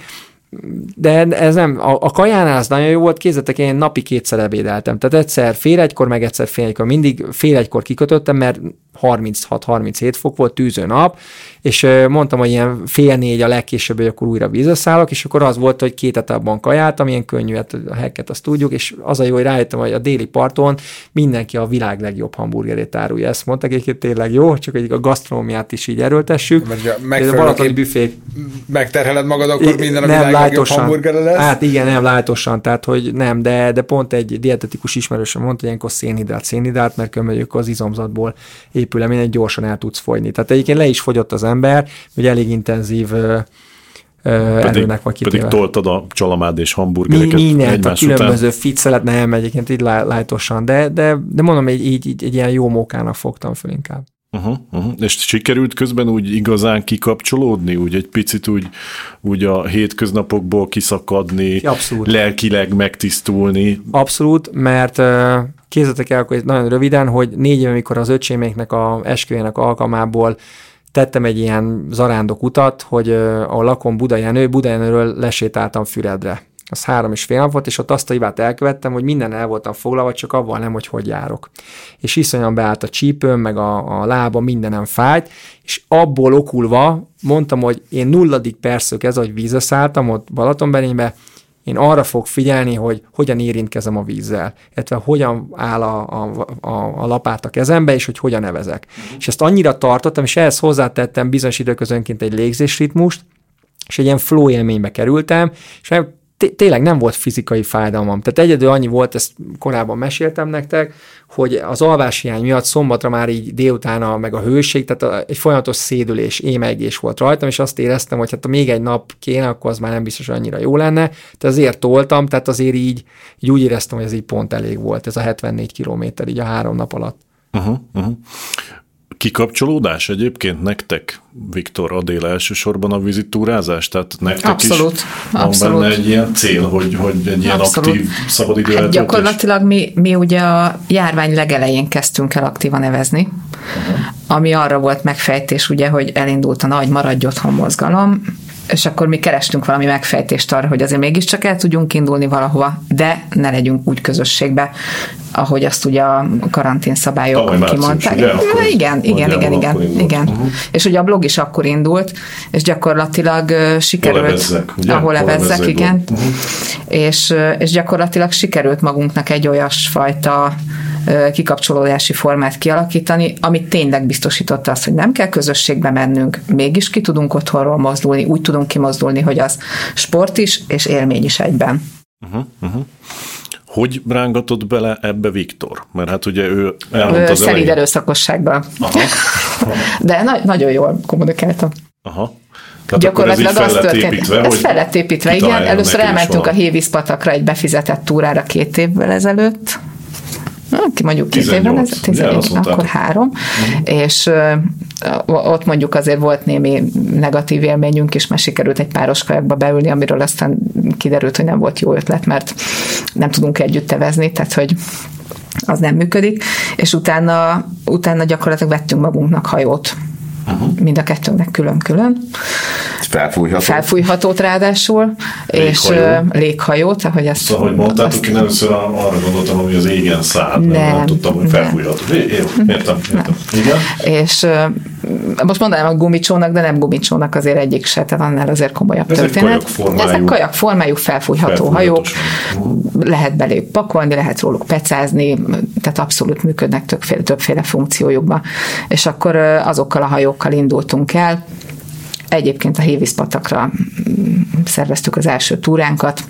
de ez nem, a, a kajánál az nagyon jó volt, kézzetek, én napi kétszer ebédeltem. Tehát egyszer fél egykor, meg egyszer fél egykor. Mindig fél egykor kikötöttem, mert 36-37 fok volt, tűző nap, és mondtam, hogy ilyen fél négy a legkésőbb, hogy akkor újra vízöszállok, és akkor az volt, hogy két etapban kaját, amilyen könnyű, hát a hekket azt tudjuk, és az a jó, hogy rájöttem, hogy a déli parton mindenki a világ legjobb hamburgerét árulja. Ezt mondták, egyébként tényleg jó, csak egy a gasztronómiát is így erőltessük. Mert a balatoni büfé. Megterheled magad, akkor minden a nem, világ lájtosan, hamburgere lesz? Hát igen, nem, lájtosan, tehát hogy nem, de, de pont egy dietetikus ismerősöm mondta, hogy ilyenkor szénhidrát, szénhidrát, mert kömölyök az izomzatból épül, egy gyorsan el tudsz fogyni. Tehát egyébként le is fogyott az ember, hogy elég intenzív erőnek vagy kitéve. Pedig toltad a csalamád és hamburgereket Mi, Mindent, a különböző ficcelet, nem egyébként így lájtosan, de, de, de mondom, így, így, így, egy ilyen jó mókának fogtam föl inkább. Uh-huh, uh-huh. És sikerült közben úgy igazán kikapcsolódni, úgy egy picit úgy, úgy a hétköznapokból kiszakadni, Abszolút. lelkileg megtisztulni? Abszolút, mert kézzetek el, hogy nagyon röviden, hogy négy éve, amikor az öcséméknek a esküvének alkalmából tettem egy ilyen zarándok utat, hogy ahol lakom Budajenő, Budajenőről lesétáltam Füredre. Az három és fél nap volt, és ott azt a hibát elkövettem, hogy minden el voltam foglalva, csak avval nem, hogy hogy járok. És iszonyan beállt a csípőm, meg a, a lába, mindenem fájt, és abból okulva mondtam, hogy én nulladik percök ez, hogy vízre szálltam ott Balatonberénybe, én arra fog figyelni, hogy hogyan érintkezem a vízzel, illetve hogyan áll a, a, a, a lapát a kezembe, és hogy hogyan nevezek. Uh-huh. És ezt annyira tartottam, és ehhez hozzátettem bizonyos időközönként egy légzésritmust, és egy ilyen flow élménybe kerültem, és tényleg nem volt fizikai fájdalmam. Tehát egyedül annyi volt, ezt korábban meséltem nektek, hogy az alváshiány miatt szombatra már így délután a, meg a hőség, tehát egy folyamatos szédülés, émegés volt rajtam, és azt éreztem, hogy hát ha még egy nap kéne, akkor az már nem biztos annyira jó lenne. Tehát azért toltam, tehát azért így, így úgy éreztem, hogy ez így pont elég volt, ez a 74 kilométer így a három nap alatt. Uh-huh, uh-huh. Kikapcsolódás egyébként nektek, Viktor Adél elsősorban a vizitúrázás? Tehát nektek abszolút, is abszolút. van benne egy ilyen cél, hogy, hogy egy ilyen abszolút. aktív szabadidő hát Gyakorlatilag mi, mi ugye a járvány legelején kezdtünk el aktívan nevezni, uh-huh. ami arra volt megfejtés, ugye, hogy elindult a nagy maradj otthon mozgalom, és akkor mi kerestünk valami megfejtést arra, hogy azért mégiscsak el tudjunk indulni valahova, de ne legyünk úgy közösségbe, ahogy azt ugye a karantén szabályok kimondták. Ugye, igen, igen, igen, igen, igen. Uh-huh. És ugye a blog is akkor indult, és gyakorlatilag sikerült, ahol evezzek, ugye? ahol evezzek igen, uh-huh. és, és gyakorlatilag sikerült magunknak egy olyasfajta kikapcsolódási formát kialakítani, amit tényleg biztosította azt, hogy nem kell közösségbe mennünk, mégis ki tudunk otthonról mozdulni, úgy tudunk kimozdulni, hogy az sport is, és élmény is egyben. Uh-huh, uh-huh. Hogy rángatott bele ebbe Viktor? Mert hát ugye ő elmondta az Szerint erőszakosságban. Aha. De na- nagyon jól kommunikáltam. Aha. Tehát Gyakorlatilag ez az történt. Építve, ez fel lett építve, igen. Először elmentünk a Hévíz patakra egy befizetett túrára két évvel ezelőtt, ki mondjuk két évvel, ez 18, akkor három, uh-huh. és ott mondjuk azért volt némi negatív élményünk is, mert sikerült egy páros kajakba beülni, amiről aztán kiderült, hogy nem volt jó ötlet, mert nem tudunk együtt tevezni, tehát hogy az nem működik, és utána, utána gyakorlatilag vettünk magunknak hajót, uh-huh. mind a kettőnknek külön-külön. Felfújható. Felfújhatót ráadásul, léghajó. és uh, léghajót, ahogy ezt... Szóval, hogy mondtátok, azt... én először arra gondoltam, hogy az égen száll, nem, nem tudtam, hogy felfújható. Jó, értem, értem. Igen? És uh, most mondanám a gumicsónak, de nem gumicsónak azért egyik se, tehát annál azért komolyabb Ez történet. Ezek kajak formájú felfújható hajók, lehet belőlük pakolni, lehet róluk pecázni, tehát abszolút működnek többféle, többféle funkciójukba. És akkor azokkal a hajókkal indultunk el, Egyébként a Hévízpatakra szerveztük az első túránkat,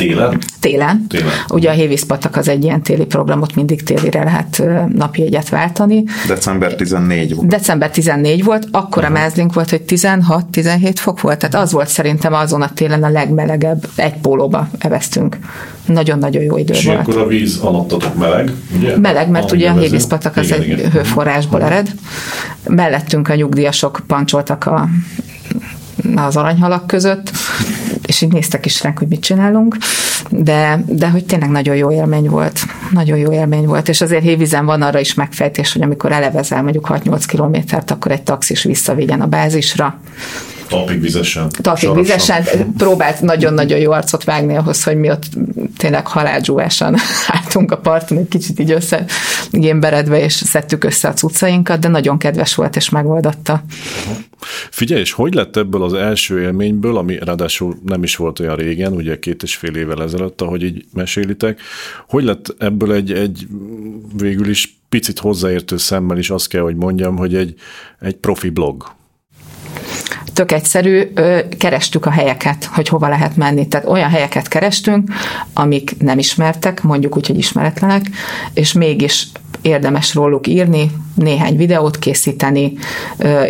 Télen? Télen. Télen. Ugye a Hévízpatak az egy ilyen téli programot, mindig télire lehet napjegyet váltani. December 14 volt. December 14 volt, akkor uh-huh. a mázlink volt, hogy 16-17 fok volt, tehát az volt szerintem azon a télen a legmelegebb, egy pólóba eveztünk. Nagyon-nagyon jó idő És volt. És akkor a víz alattatok meleg, ugye? Meleg, mert ugye a Hévízpatak az igen, egy igen. hőforrásból ered. Mellettünk a nyugdíjasok pancsoltak a az aranyhalak között, és így néztek is ránk, hogy mit csinálunk, de, de hogy tényleg nagyon jó élmény volt. Nagyon jó élmény volt, és azért Hévízen van arra is megfejtés, hogy amikor elevezel mondjuk 6-8 kilométert, akkor egy taxis visszavigyen a bázisra, Talpig vizesen. Talpig vizesen. Próbált nagyon-nagyon jó arcot vágni ahhoz, hogy mi ott tényleg halálzsúvásan álltunk a parton, egy kicsit így össze gémberedve, és szedtük össze a cuccainkat, de nagyon kedves volt, és megoldotta. Figyelj, és hogy lett ebből az első élményből, ami ráadásul nem is volt olyan régen, ugye két és fél évvel ezelőtt, ahogy így mesélitek, hogy lett ebből egy, egy végül is picit hozzáértő szemmel is azt kell, hogy mondjam, hogy egy, egy profi blog, tök egyszerű, kerestük a helyeket, hogy hova lehet menni. Tehát olyan helyeket kerestünk, amik nem ismertek, mondjuk úgy, hogy ismeretlenek, és mégis érdemes róluk írni, néhány videót készíteni,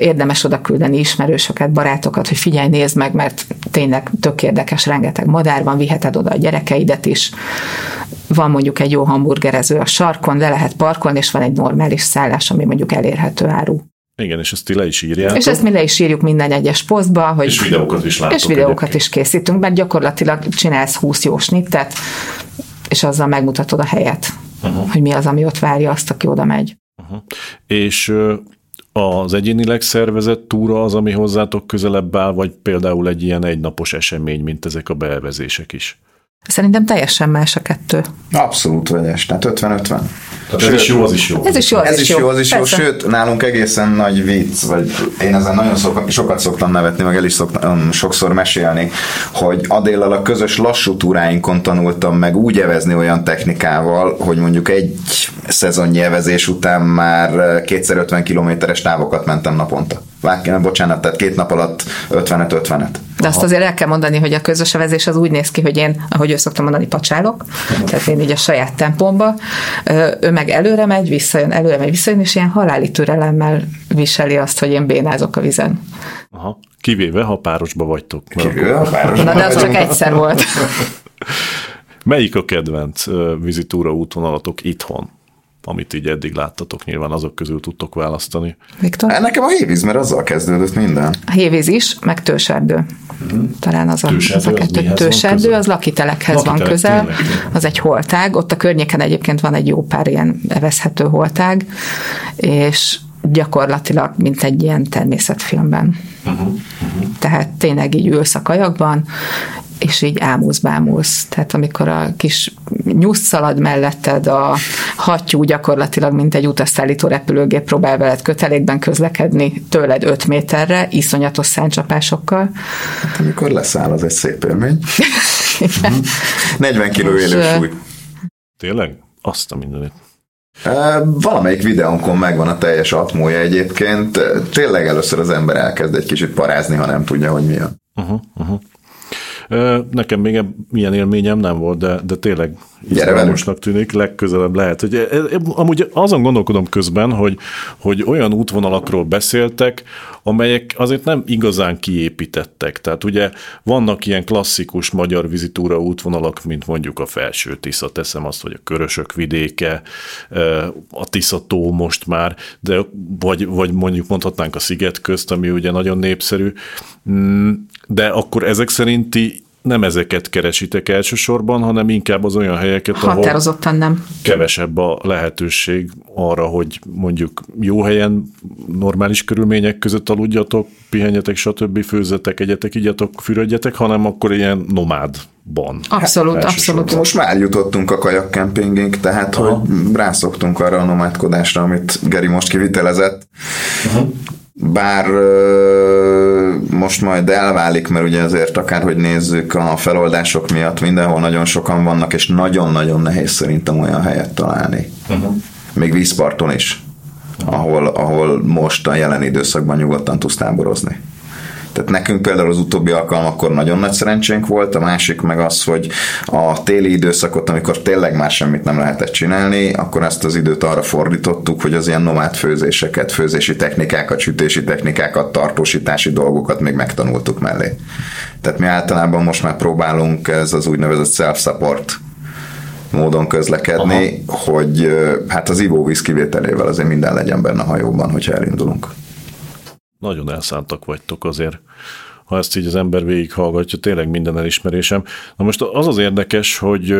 érdemes oda küldeni ismerősöket, barátokat, hogy figyelj, nézd meg, mert tényleg tök érdekes, rengeteg madár van, viheted oda a gyerekeidet is. Van mondjuk egy jó hamburgerező a sarkon, le lehet parkolni, és van egy normális szállás, ami mondjuk elérhető áru. Igen, és ezt ti le is írjátok. És ezt mi le is írjuk minden egyes posztba. Hogy és videókat is látok. És videókat egyébként. is készítünk, mert gyakorlatilag csinálsz 20 jó snittet, és azzal megmutatod a helyet, uh-huh. hogy mi az, ami ott várja azt, aki oda megy. Uh-huh. És az egyénileg szervezett túra az, ami hozzátok közelebb áll, vagy például egy ilyen egynapos esemény, mint ezek a beelvezések is? Szerintem teljesen más a kettő. Abszolút vegyes, tehát 50-50. Tehát ez is jó, az is jó. Ez is jó, az Ez is jó, az is jó, sőt, nálunk egészen nagy vicc, vagy én ezen nagyon sokat, sokat szoktam nevetni, meg el is szoktam sokszor mesélni, hogy Adéllal a közös lassú túráinkon tanultam meg úgy evezni olyan technikával, hogy mondjuk egy szezonnyi evezés után már kétszer 50 kilométeres távokat mentem naponta. Vár, bocsánat, tehát két nap alatt 55-50-et. De azt azért el kell mondani, hogy a közös evezés az úgy néz ki, hogy én, ahogy ő szoktam mondani, pacsálok, tehát én így a saját tempomba, ő meg előre megy, visszajön, előre megy, visszajön, és ilyen haláli türelemmel viseli azt, hogy én bénázok a vizen. Aha. Kivéve, ha párosba vagytok. Kivéve a párosban Na, de az csak egyszer volt. Melyik a kedvenc vizitúra útvonalatok itthon? Amit így eddig láttatok, nyilván azok közül tudtok választani. Viktor? Hát Nekem a hévíz, mert azzal kezdődött minden. A hévíz is, meg tőserdő. Talán az a, Tőserdő az a az kettő. van Tőserdő az lakitelekhez van Lakitelek, közel, tényleg, tényleg. az egy holtág, ott a környéken egyébként van egy jó pár ilyen evezhető holtág, és gyakorlatilag, mint egy ilyen természetfilmben. Uh-huh. Tehát tényleg így ülsz a kajakban, és így ámulsz, bámulsz. Tehát amikor a kis nyusz szalad melletted, a hattyú gyakorlatilag, mint egy utasszállító repülőgép próbál veled kötelékben közlekedni tőled 5 méterre, iszonyatos száncsapásokkal. Hát amikor leszáll, az egy szép élmény. 40 kiló És, élő súly. Tényleg? Azt a mindenit. Valamelyik videónkon megvan a teljes atmója egyébként. Tényleg először az ember elkezd egy kicsit parázni, ha nem tudja, hogy mi a. Uh-huh, uh-huh. Nekem még ilyen élményem nem volt, de, de tényleg izgalmasnak tűnik, legközelebb lehet. Hogy, e- e- amúgy azon gondolkodom közben, hogy, hogy olyan útvonalakról beszéltek, amelyek azért nem igazán kiépítettek. Tehát ugye vannak ilyen klasszikus magyar vizitúra útvonalak, mint mondjuk a Felső Tisza, teszem azt, vagy a Körösök vidéke, a Tisza tó most már, de vagy, vagy mondjuk mondhatnánk a Sziget közt, ami ugye nagyon népszerű, Mm, de akkor ezek szerinti nem ezeket keresitek elsősorban, hanem inkább az olyan helyeket, ahol Határozottan nem. kevesebb a lehetőség arra, hogy mondjuk jó helyen, normális körülmények között aludjatok, pihenjetek, stb., főzzetek, egyetek, igyatok, fürödjetek, hanem akkor ilyen nomádban. Abszolút, elsősorban. abszolút. Most már jutottunk a kajakkempingig, tehát hogy rászoktunk arra a nomádkodásra, amit Geri most kivitelezett. Bár most majd elválik, mert ugye azért akárhogy nézzük a feloldások miatt mindenhol nagyon sokan vannak, és nagyon-nagyon nehéz szerintem olyan helyet találni. Még vízparton is, ahol, ahol most a jelen időszakban nyugodtan tudsz táborozni. Tehát nekünk például az utóbbi alkalmakkor nagyon nagy szerencsénk volt, a másik meg az, hogy a téli időszakot, amikor tényleg már semmit nem lehetett csinálni, akkor ezt az időt arra fordítottuk, hogy az ilyen nomád főzéseket, főzési technikákat, sütési technikákat, tartósítási dolgokat még megtanultuk mellé. Tehát mi általában most már próbálunk ez az úgynevezett self-support módon közlekedni, Aha. hogy hát az ivóvíz kivételével azért minden legyen benne a hajóban, hogyha elindulunk. Nagyon elszántak vagytok azért, ha ezt így az ember végighallgatja, tényleg minden elismerésem. Na most az az érdekes, hogy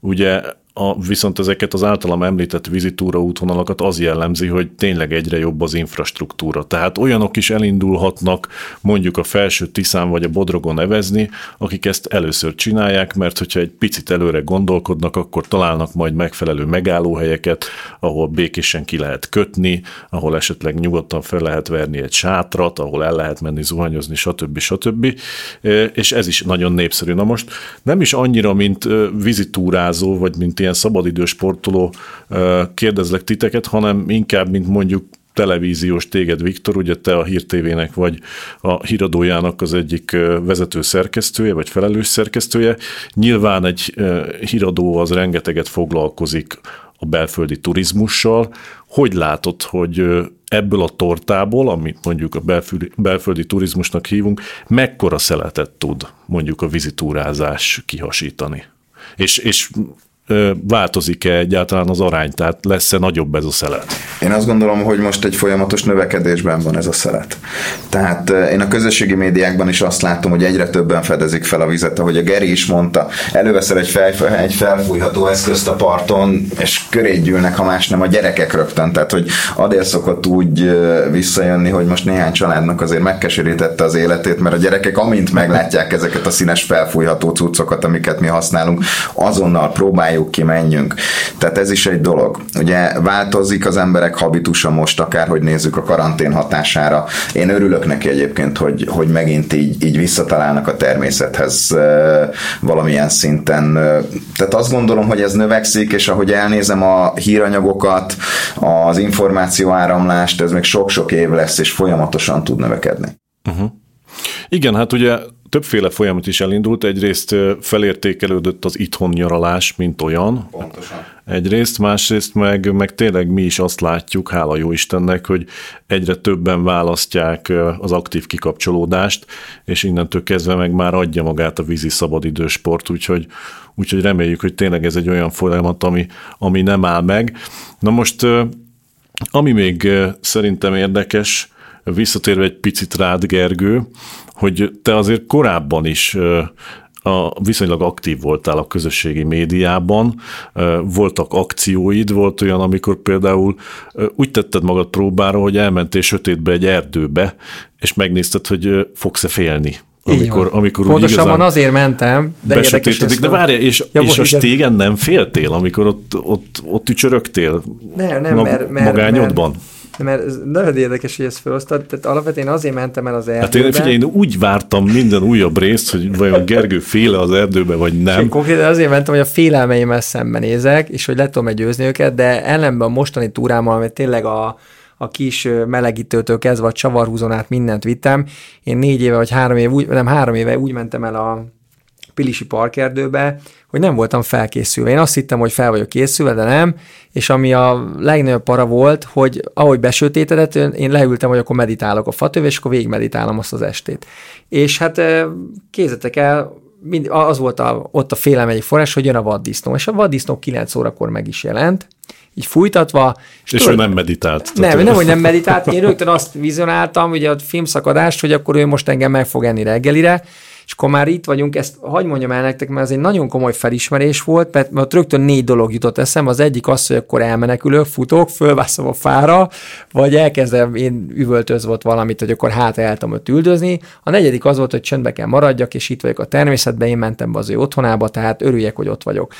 ugye a, viszont ezeket az általam említett vizitúra útvonalakat az jellemzi, hogy tényleg egyre jobb az infrastruktúra. Tehát olyanok is elindulhatnak mondjuk a felső Tiszán vagy a Bodrogon nevezni, akik ezt először csinálják, mert hogyha egy picit előre gondolkodnak, akkor találnak majd megfelelő megállóhelyeket, ahol békésen ki lehet kötni, ahol esetleg nyugodtan fel lehet verni egy sátrat, ahol el lehet menni zuhanyozni, stb. stb. E, És ez is nagyon népszerű. Na most nem is annyira, mint ö, vizitúrázó, vagy mint ilyen szabadidős sportoló kérdezlek titeket, hanem inkább, mint mondjuk televíziós téged, Viktor, ugye te a Hír TV-nek vagy a híradójának az egyik vezető szerkesztője, vagy felelős szerkesztője. Nyilván egy híradó az rengeteget foglalkozik a belföldi turizmussal. Hogy látod, hogy ebből a tortából, amit mondjuk a belföldi, belföldi turizmusnak hívunk, mekkora szeletet tud mondjuk a vizitúrázás kihasítani? És, és változik-e egyáltalán az arány, tehát lesz-e nagyobb ez a szelet? Én azt gondolom, hogy most egy folyamatos növekedésben van ez a szelet. Tehát én a közösségi médiákban is azt látom, hogy egyre többen fedezik fel a vizet, ahogy a Geri is mondta, előveszel egy, fel, egy felfújható eszközt a parton, és köré gyűlnek, ha más nem a gyerekek rögtön. Tehát, hogy Adél szokott úgy visszajönni, hogy most néhány családnak azért megkeserítette az életét, mert a gyerekek amint meglátják ezeket a színes felfújható cuccokat, amiket mi használunk, azonnal próbáljuk ki, menjünk. Tehát ez is egy dolog. Ugye változik az emberek habitusa most, akárhogy nézzük a karantén hatására. Én örülök neki egyébként, hogy, hogy megint így, így visszatalálnak a természethez valamilyen szinten. Tehát azt gondolom, hogy ez növekszik, és ahogy elnézem a híranyagokat, az információ áramlást, ez még sok-sok év lesz, és folyamatosan tud növekedni. Uh-huh. Igen, hát ugye többféle folyamat is elindult. Egyrészt felértékelődött az itthon nyaralás, mint olyan. Pontosan. Egyrészt, másrészt meg, meg tényleg mi is azt látjuk, hála jó Istennek, hogy egyre többen választják az aktív kikapcsolódást, és innentől kezdve meg már adja magát a vízi szabadidősport, úgyhogy, úgyhogy reméljük, hogy tényleg ez egy olyan folyamat, ami, ami nem áll meg. Na most, ami még szerintem érdekes, visszatérve egy picit rád, Gergő, hogy te azért korábban is a, viszonylag aktív voltál a közösségi médiában, voltak akcióid, volt olyan, amikor például úgy tetted magad próbára, hogy elmentél sötétbe egy erdőbe, és megnézted, hogy fogsz-e félni. Amikor, amikor Pontosabban igazán azért mentem, de érdekes De várj, és, ja, és a stégen nem féltél, amikor ott, ott, ott ücsörögtél? Nem, nem, mert, mert, magányodban? Mert, mert ez nagyon érdekes, hogy ezt felosztad, tehát alapvetően azért mentem el az erdőbe. Hát én, figyelj, én úgy vártam minden újabb részt, hogy vajon Gergő féle az erdőbe, vagy nem. És konkrétan azért mentem, hogy a félelmeimmel szembenézek, és hogy le tudom győzni őket, de ellenben a mostani túrámmal, amit tényleg a, a kis melegítőtől kezdve a csavarhúzon át mindent vittem. Én négy éve vagy három éve, úgy, nem három éve úgy mentem el a Pilisi parkerdőbe, hogy nem voltam felkészülve. Én azt hittem, hogy fel vagyok készülve, de nem, és ami a legnagyobb para volt, hogy ahogy besötétedett, én leültem, hogy akkor meditálok a fatöv, és akkor végigmeditálom azt az estét. És hát kézzetek el, mind, az volt a, ott a félelem egyik forrás, hogy jön a vaddisznó, és a vaddisznó 9 órakor meg is jelent, így fújtatva. És, és tudod, ő nem meditált. Nem, nem, hogy nem meditált, én rögtön azt vizionáltam, ugye a filmszakadást, hogy akkor ő most engem meg fog enni reggelire, és akkor már itt vagyunk, ezt hagyd mondjam el nektek, mert ez egy nagyon komoly felismerés volt, mert, mert rögtön négy dolog jutott eszem. Az egyik az, hogy akkor elmenekülök, futok, fölvászom a fára, vagy elkezdem én üvöltözve ott valamit, hogy akkor hát el tudom ott üldözni. A negyedik az volt, hogy csöndbe kell maradjak, és itt vagyok a természetben, én mentem be az ő otthonába, tehát örüljek, hogy ott vagyok.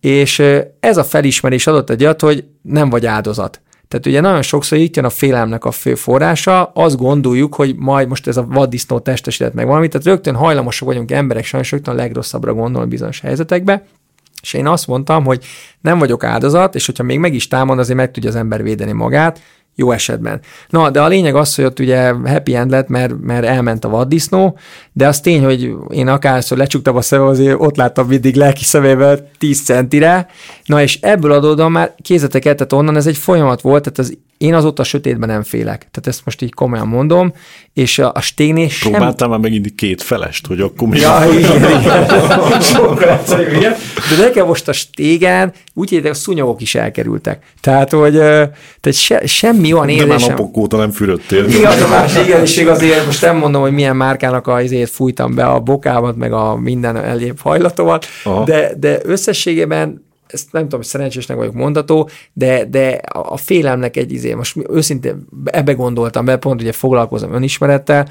És ez a felismerés adott egy hogy nem vagy áldozat. Tehát ugye nagyon sokszor itt jön a félelmnek a fő forrása, azt gondoljuk, hogy majd most ez a vaddisznó testesített meg valamit, tehát rögtön hajlamosak vagyunk emberek sajnos rögtön a legrosszabbra gondolni bizonyos helyzetekbe, és én azt mondtam, hogy nem vagyok áldozat, és hogyha még meg is támad, azért meg tudja az ember védeni magát, jó esetben. Na, de a lényeg az, hogy ott ugye happy end lett, mert, mert elment a vaddisznó, de az tény, hogy én akárszor lecsuktam a szemem, azért ott láttam mindig lelki szemével 10 centire. Na, és ebből adódóan már kézetek el, tehát onnan ez egy folyamat volt, tehát az én azóta a sötétben nem félek. Tehát ezt most így komolyan mondom, és a, a stégnél sem... Próbáltam már megint két felest, hogy akkor mi... Ja, igen, igen. De nekem most a stégen úgy hogy a szúnyogok is elkerültek. Tehát, hogy tehát se, semmi olyan érzésem... De már napok óta nem fürödtél. Igaz, a másik igazság azért, most nem mondom, hogy milyen márkának a izét fújtam be a bokámat, meg a minden egyéb hajlatomat, de, de összességében ezt nem tudom, szerencsésnek vagyok mondató, de, de a félelmnek egy izé, most őszintén ebbe gondoltam be, pont ugye foglalkozom önismerettel,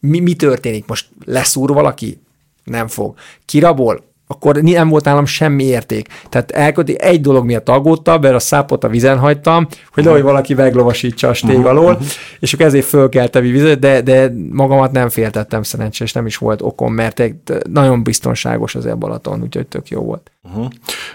mi, mi történik? Most leszúr valaki? Nem fog. Kirabol? Akkor nem volt nálam semmi érték. Tehát elköti, egy dolog miatt aggódtam, mert a szápot a vizen hagytam, hogy nehogy valaki meglovasítsa a stég alól, és akkor ezért fölkeltem vizet, de, de magamat nem féltettem szerencsés, nem is volt okom, mert nagyon biztonságos az Balaton, úgyhogy tök jó volt. Uh-huh.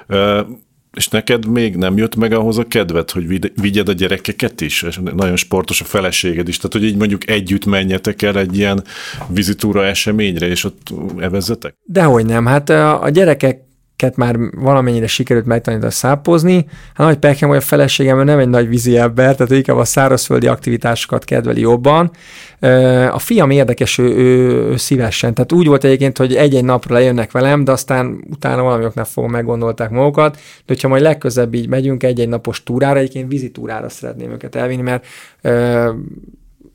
Uh, és neked még nem jött meg ahhoz a kedved, hogy vigyed a gyerekeket is, és nagyon sportos a feleséged is, tehát hogy így mondjuk együtt menjetek el egy ilyen vizitúra eseményre, és ott evezzetek? Dehogy nem, hát a gyerekek ket már valamennyire sikerült megtanítani szápozni. Hát nagy pekem, hogy a feleségem nem egy nagy vízi ember, tehát inkább a szárazföldi aktivitásokat kedveli jobban. A fiam érdekes, ő, ő, ő szívesen. Tehát úgy volt egyébként, hogy egy-egy napra lejönnek velem, de aztán utána valamioknak fogom meggondolták magukat. De hogyha majd legközebb így megyünk egy-egy napos túrára, egyébként vízi túrára szeretném őket elvinni, mert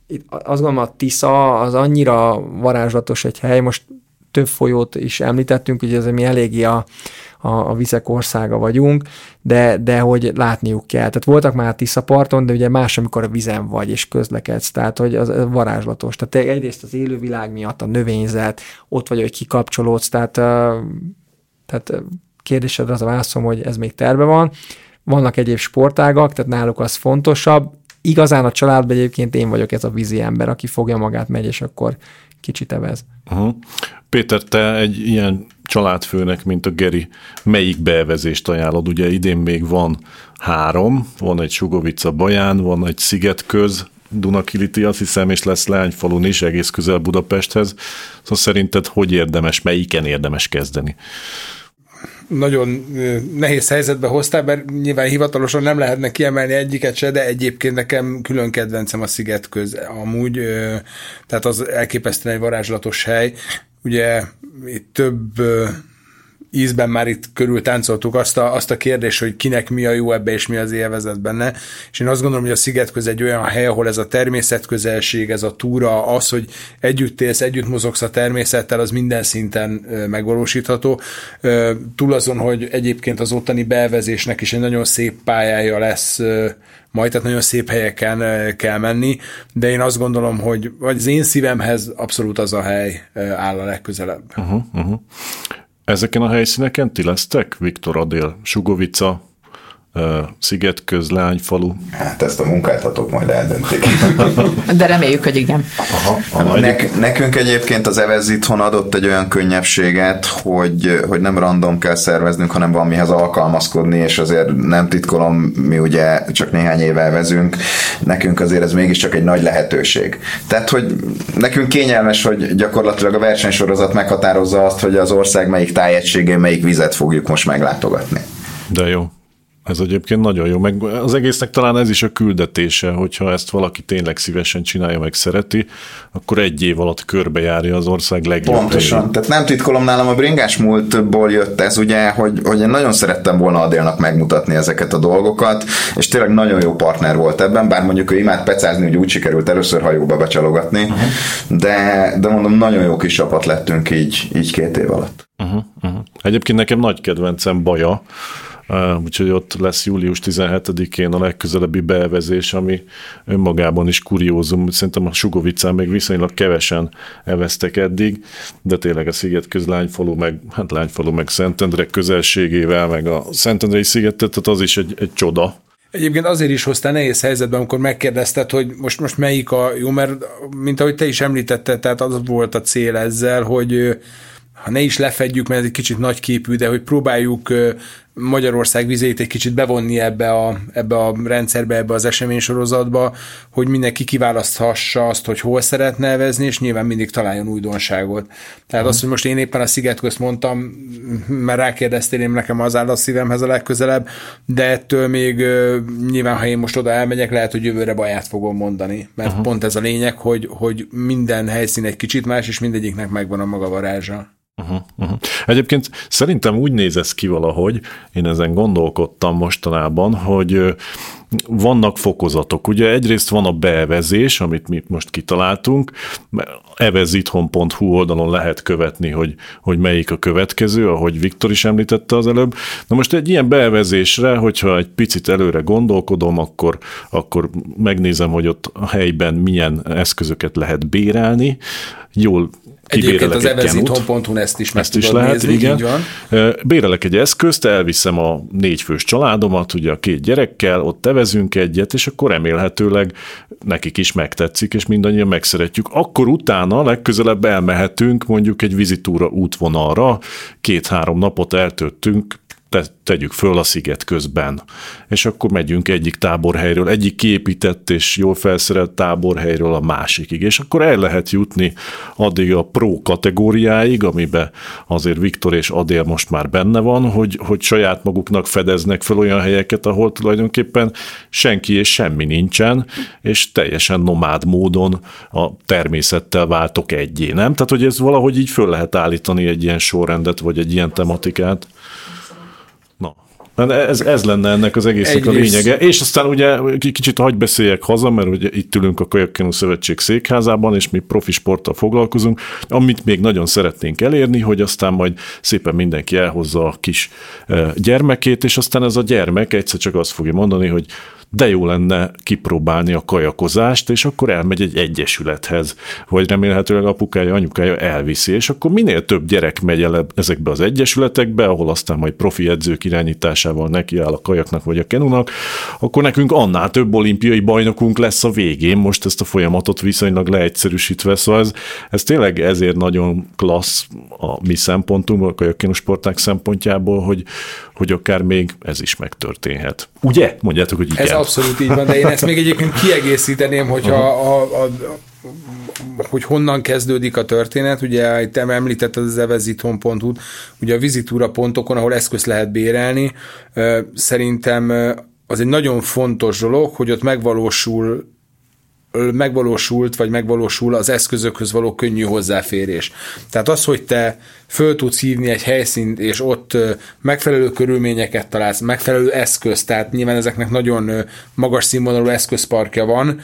itt azt gondolom a Tisza az annyira varázslatos egy hely, most több folyót is említettünk, ugye ez mi eléggé a, a, a vizek országa vagyunk, de, de hogy látniuk kell. Tehát voltak már Tisza parton, de ugye más, amikor a vizen vagy és közlekedsz, tehát hogy az, az varázslatos. Tehát egyrészt az élővilág miatt, a növényzet, ott vagy, hogy kikapcsolódsz, tehát, tehát kérdésedre az a válaszom, hogy ez még terve van. Vannak egyéb sportágak, tehát náluk az fontosabb. Igazán a családban egyébként én vagyok ez a vízi ember, aki fogja magát, megy, és akkor kicsit evez. Uh-huh. Péter, te egy ilyen családfőnek, mint a Geri, melyik beevezést ajánlod? Ugye idén még van három, van egy Sugovica Baján, van egy Szigetköz, Dunakiliti, azt hiszem, és lesz Leányfalun is, egész közel Budapesthez. Szóval szerinted hogy érdemes, melyiken érdemes kezdeni? Nagyon nehéz helyzetbe hoztál, mert nyilván hivatalosan nem lehetne kiemelni egyiket se, de egyébként nekem külön kedvencem a sziget köz amúgy, tehát az elképesztően egy varázslatos hely. Ugye itt több ízben már itt körül táncoltuk azt a, azt a kérdést, hogy kinek mi a jó ebbe, és mi az élvezet benne. És én azt gondolom, hogy a szigetköz egy olyan hely, ahol ez a természetközelség, ez a túra, az, hogy együtt élsz, együtt mozogsz a természettel, az minden szinten megvalósítható. Túl azon, hogy egyébként az ottani bevezésnek is egy nagyon szép pályája lesz majd, tehát nagyon szép helyeken kell menni, de én azt gondolom, hogy vagy az én szívemhez abszolút az a hely áll a legközelebb. Uh-huh, uh-huh. Ezeken a helyszíneken ti lesztek? Viktor Adél, Sugovica, Szigetköz, Lányfalu. Hát ezt a munkáltatók majd eldöntik. De reméljük, hogy igen. Aha, aha. Ne, nekünk egyébként az Evez itthon adott egy olyan könnyebbséget, hogy, hogy nem random kell szerveznünk, hanem van mihez alkalmazkodni, és azért nem titkolom, mi ugye csak néhány éve vezünk, nekünk azért ez mégiscsak egy nagy lehetőség. Tehát, hogy nekünk kényelmes, hogy gyakorlatilag a versenysorozat meghatározza azt, hogy az ország melyik tájegységén melyik vizet fogjuk most meglátogatni. De jó. Ez egyébként nagyon jó, meg az egésznek talán ez is a küldetése, hogyha ezt valaki tényleg szívesen csinálja, meg szereti, akkor egy év alatt körbejárja az ország legjobb. Pontosan, helyén. tehát nem titkolom nálam a bringás múltból jött ez ugye, hogy, hogy én nagyon szerettem volna Adélnak megmutatni ezeket a dolgokat, és tényleg nagyon jó partner volt ebben, bár mondjuk ő imád pecázni, hogy úgy sikerült először hajóba becsalogatni, uh-huh. de, de mondom, nagyon jó kis csapat lettünk így, így két év alatt. Uh-huh, uh-huh. Egyébként nekem nagy kedvencem Baja, úgyhogy ott lesz július 17-én a legközelebbi beevezés, ami önmagában is kuriózum. Szerintem a Sugovicán még viszonylag kevesen eveztek eddig, de tényleg a sziget lányfalu, meg, hát lányfalu, meg Szentendre közelségével, meg a Szentendrei szigetet, tehát az is egy, egy csoda. Egyébként azért is hoztál nehéz helyzetben, amikor megkérdezted, hogy most, most melyik a jó, mert mint ahogy te is említetted, tehát az volt a cél ezzel, hogy ha ne is lefedjük, mert ez egy kicsit nagy képű, de hogy próbáljuk Magyarország vizét egy kicsit bevonni ebbe a, ebbe a rendszerbe, ebbe az eseménysorozatba, hogy mindenki kiválaszthassa azt, hogy hol szeretne nevezni, és nyilván mindig találjon újdonságot. Tehát uh azt, hogy most én éppen a Szigetközt mondtam, mert rákérdeztél, én nekem az áll a szívemhez a legközelebb, de ettől még nyilván, ha én most oda elmegyek, lehet, hogy jövőre baját fogom mondani. Mert uh-huh. pont ez a lényeg, hogy, hogy minden helyszín egy kicsit más, és mindegyiknek megvan a maga varázsa. Uh-huh, uh-huh. Egyébként szerintem úgy néz ez ki valahogy, én ezen gondolkodtam mostanában, hogy vannak fokozatok. Ugye egyrészt van a beevezés, amit mi most kitaláltunk, evezithon.hu oldalon lehet követni, hogy, hogy melyik a következő, ahogy Viktor is említette az előbb. Na most egy ilyen beevezésre, hogyha egy picit előre gondolkodom, akkor, akkor megnézem, hogy ott a helyben milyen eszközöket lehet bérelni, jól Egyébként az evezithon.hu ezt is meg ezt is lehet, nézni, igen. van. Bérelek egy eszközt, elviszem a négyfős családomat, ugye a két gyerekkel, ott tevezünk egyet, és akkor remélhetőleg nekik is megtetszik, és mindannyian megszeretjük. Akkor utána legközelebb elmehetünk mondjuk egy vizitúra útvonalra, két-három napot eltöltünk te, tegyük föl a sziget közben. És akkor megyünk egyik táborhelyről, egyik kiépített és jól felszerelt táborhelyről a másikig. És akkor el lehet jutni addig a pro kategóriáig, amiben azért Viktor és Adél most már benne van, hogy, hogy saját maguknak fedeznek fel olyan helyeket, ahol tulajdonképpen senki és semmi nincsen, és teljesen nomád módon a természettel váltok egyé, nem? Tehát, hogy ez valahogy így föl lehet állítani egy ilyen sorrendet, vagy egy ilyen tematikát. Ez, ez lenne ennek az egésznek a lényege. És aztán ugye kicsit hagy beszéljek haza, mert ugye itt ülünk a Kajakkenu Szövetség székházában, és mi profi sporttal foglalkozunk, amit még nagyon szeretnénk elérni, hogy aztán majd szépen mindenki elhozza a kis eh, gyermekét, és aztán ez a gyermek egyszer csak azt fogja mondani, hogy de jó lenne kipróbálni a kajakozást, és akkor elmegy egy egyesülethez, vagy remélhetőleg apukája, anyukája elviszi, és akkor minél több gyerek megy el ezekbe az egyesületekbe, ahol aztán majd profi edzők irányításával nekiáll a kajaknak vagy a kenunak, akkor nekünk annál több olimpiai bajnokunk lesz a végén, most ezt a folyamatot viszonylag leegyszerűsítve, szóval ez, ez tényleg ezért nagyon klassz a mi szempontunk, a kajakkenu sporták szempontjából, hogy, hogy akár még ez is megtörténhet. Ugye? Mondjátok, hogy igen. Ez abszolút így van, de én ezt még egyébként kiegészíteném, hogyha a, a, a hogy honnan kezdődik a történet, ugye itt említetted az evezithon.hu, ugye a vizitúra pontokon, ahol eszközt lehet bérelni, szerintem az egy nagyon fontos dolog, hogy ott megvalósul megvalósult, vagy megvalósul az eszközökhöz való könnyű hozzáférés. Tehát az, hogy te föl tudsz hívni egy helyszínt, és ott megfelelő körülményeket találsz, megfelelő eszköz, tehát nyilván ezeknek nagyon magas színvonalú eszközparkja van,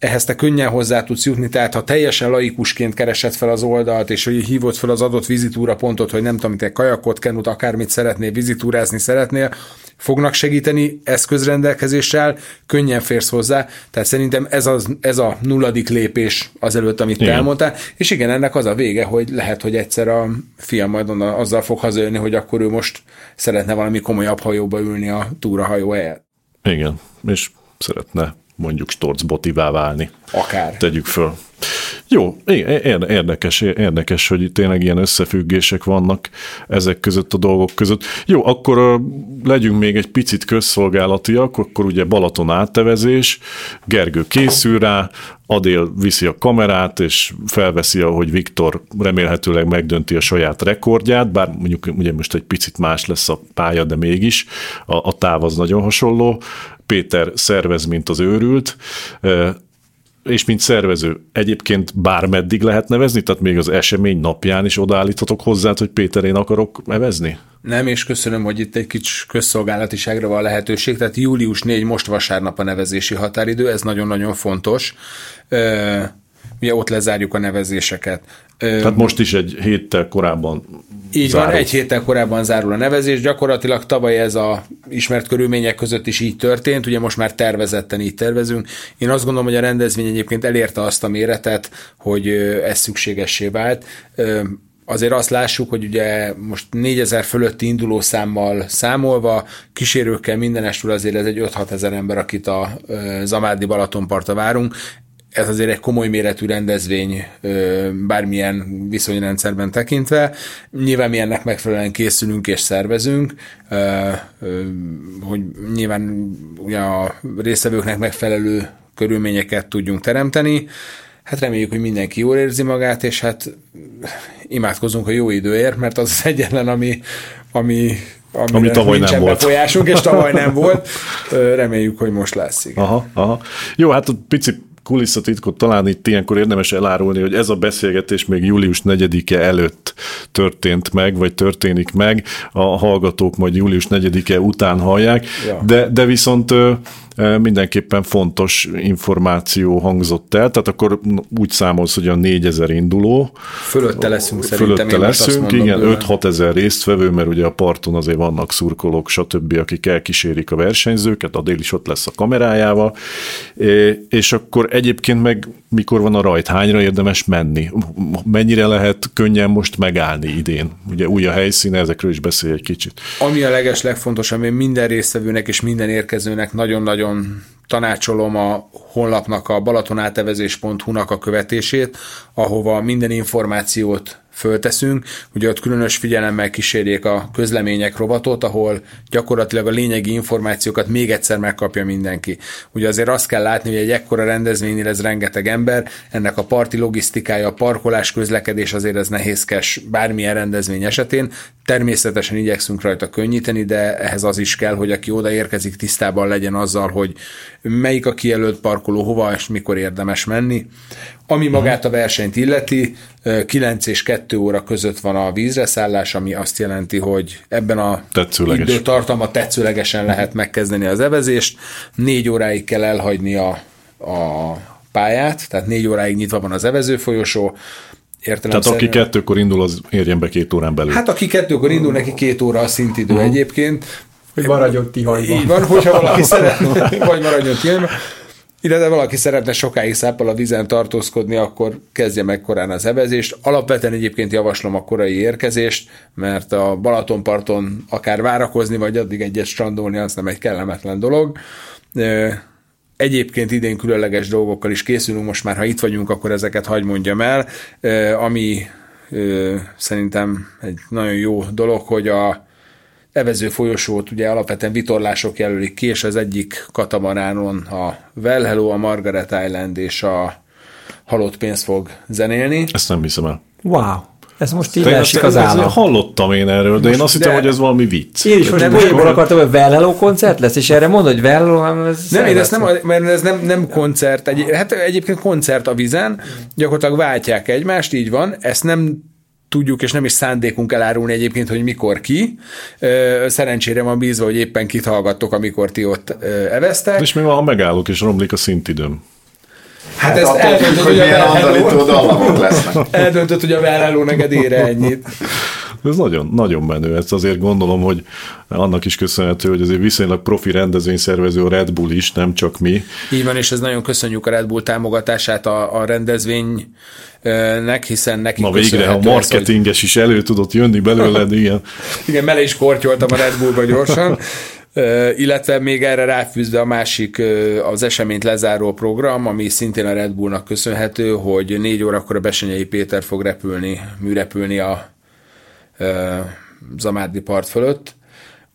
ehhez te könnyen hozzá tudsz jutni, tehát ha teljesen laikusként keresed fel az oldalt, és hogy hívod fel az adott vizitúra pontot, hogy nem tudom, te kajakot, kenut, akármit szeretnél, vizitúrázni szeretnél, fognak segíteni eszközrendelkezéssel, könnyen férsz hozzá, tehát szerintem ez, az, ez a nulladik lépés azelőtt, amit te elmondtál, és igen, ennek az a vége, hogy lehet, hogy egyszer a fiam majd onnan azzal fog hazajönni, hogy akkor ő most szeretne valami komolyabb hajóba ülni a túrahajó helyett. Igen, és szeretne mondjuk storcbotivá válni. Akár. Tegyük föl. Jó, érdekes, érdekes, hogy tényleg ilyen összefüggések vannak ezek között a dolgok között. Jó, akkor legyünk még egy picit közszolgálatiak, akkor ugye Balaton áttevezés, Gergő készül rá, Adél viszi a kamerát, és felveszi, ahogy Viktor remélhetőleg megdönti a saját rekordját, bár mondjuk ugye most egy picit más lesz a pálya, de mégis a, a táv az nagyon hasonló. Péter szervez, mint az őrült, és mint szervező egyébként bármeddig lehet nevezni, tehát még az esemény napján is odaállíthatok hozzá, hogy Péter, én akarok nevezni? Nem, és köszönöm, hogy itt egy kicsi közszolgálatiságra van lehetőség, tehát július 4 most vasárnap a nevezési határidő, ez nagyon-nagyon fontos. Ugye ott lezárjuk a nevezéseket. Tehát most is egy héttel korábban így zárul. van, egy héttel korábban zárul a nevezés, gyakorlatilag tavaly ez a ismert körülmények között is így történt, ugye most már tervezetten így tervezünk. Én azt gondolom, hogy a rendezvény egyébként elérte azt a méretet, hogy ez szükségessé vált azért azt lássuk, hogy ugye most 4000 fölötti induló számmal számolva, kísérőkkel mindenestül azért ez egy 5-6 ezer ember, akit a Zamádi Balatonparta várunk ez azért egy komoly méretű rendezvény bármilyen viszonyrendszerben tekintve. Nyilván mi ennek megfelelően készülünk és szervezünk, hogy nyilván ugye a résztvevőknek megfelelő körülményeket tudjunk teremteni. Hát reméljük, hogy mindenki jól érzi magát, és hát imádkozunk a jó időért, mert az az egyetlen, ami, ami ami tavaly nem volt. Folyásunk, és tavaly nem volt. Reméljük, hogy most lesz. Igen. Aha, aha. Jó, hát pici kulisszatitkot talán itt ilyenkor érdemes elárulni, hogy ez a beszélgetés még július 4-e előtt történt meg, vagy történik meg, a hallgatók majd július 4-e után hallják, ja. de, de viszont mindenképpen fontos információ hangzott el, tehát akkor úgy számolsz, hogy a 4000 induló. Fölötte leszünk szerintem. Fölötte leszünk, igen, 5-6 ezer résztvevő, mert ugye a parton azért vannak szurkolók, stb., akik elkísérik a versenyzőket, a dél is ott lesz a kamerájával, és akkor egyébként meg mikor van a rajt, hányra érdemes menni, mennyire lehet könnyen most megállni idén. Ugye új a helyszíne, ezekről is beszélj egy kicsit. Ami a leges legfontosabb, én minden résztvevőnek és minden érkezőnek nagyon-nagyon nagyon tanácsolom a honlapnak, a balatonáttevezés.hu-nak a követését, ahova minden információt fölteszünk, ugye ott különös figyelemmel kísérjék a közlemények rovatot, ahol gyakorlatilag a lényegi információkat még egyszer megkapja mindenki. Ugye azért azt kell látni, hogy egy ekkora rendezvénynél ez rengeteg ember, ennek a parti logisztikája, a parkolás, közlekedés azért ez nehézkes bármilyen rendezvény esetén. Természetesen igyekszünk rajta könnyíteni, de ehhez az is kell, hogy aki odaérkezik, tisztában legyen azzal, hogy melyik a kijelölt parkoló, hova és mikor érdemes menni. Ami mhm. magát a versenyt illeti, 9 és 2 óra között van a vízre szállás, ami azt jelenti, hogy ebben a Tetszőleges. időtartalma tetszőlegesen lehet megkezdeni az evezést. 4 óráig kell elhagyni a, a pályát, tehát 4 óráig nyitva van az evező folyosó, Értelem Tehát aki kettőkor indul, az érjen be két órán belül. Hát aki kettőkor indul, neki két óra a szintidő uh-huh. egyébként. Hogy maradjon Tihanyban. Így van, hogyha valaki szeretne, vagy maradjon Tihanyban. Illetve valaki szeretne sokáig száppal a vízen tartózkodni, akkor kezdje meg korán az evezést. Alapvetően egyébként javaslom a korai érkezést, mert a Balatonparton akár várakozni, vagy addig egyet strandolni, az nem egy kellemetlen dolog. Egyébként idén különleges dolgokkal is készülünk, most már ha itt vagyunk, akkor ezeket hagy mondjam el, ami szerintem egy nagyon jó dolog, hogy a evező folyosót ugye alapvetően vitorlások jelölik ki, és az egyik katamaránon a Well Hello, a Margaret Island és a Halott pénz fog zenélni. Ezt nem hiszem el. Wow. Ez most így esik az állam. Hallottam én erről, de most én azt hittem, hogy ez valami vicc. Én is most nem poénból akartam, hogy Well koncert lesz, és erre mondod, hogy Well ez Nem, én ezt nem, mert ez nem, nem koncert, egy, hát egyébként koncert a vizen, gyakorlatilag váltják egymást, így van, ezt nem tudjuk, és nem is szándékunk elárulni egyébként, hogy mikor ki. Szerencsére van bízva, hogy éppen kit hallgattok, amikor ti ott eveztek. És mi van, ha megállok, és romlik a szintidőm? Hát, hát ezt eldöntött, hogy, milyen andalító dallamok lesznek. Eldöntött, hogy a Velláló neked ére ennyit. Ez nagyon, nagyon menő. Ezt azért gondolom, hogy annak is köszönhető, hogy azért viszonylag profi rendezvényszervező a Red Bull is, nem csak mi. Így van, és ez nagyon köszönjük a Red Bull támogatását a, a rendezvénynek, hiszen neki Na végre, a marketinges ez, hogy... is elő tudott jönni belőled, igen. igen, mele is kortyoltam a Red Bullba gyorsan. illetve még erre ráfűzve a másik az eseményt lezáró program, ami szintén a Red Bullnak köszönhető, hogy négy órakor a Besenyei Péter fog repülni, műrepülni a Zamárdi part fölött,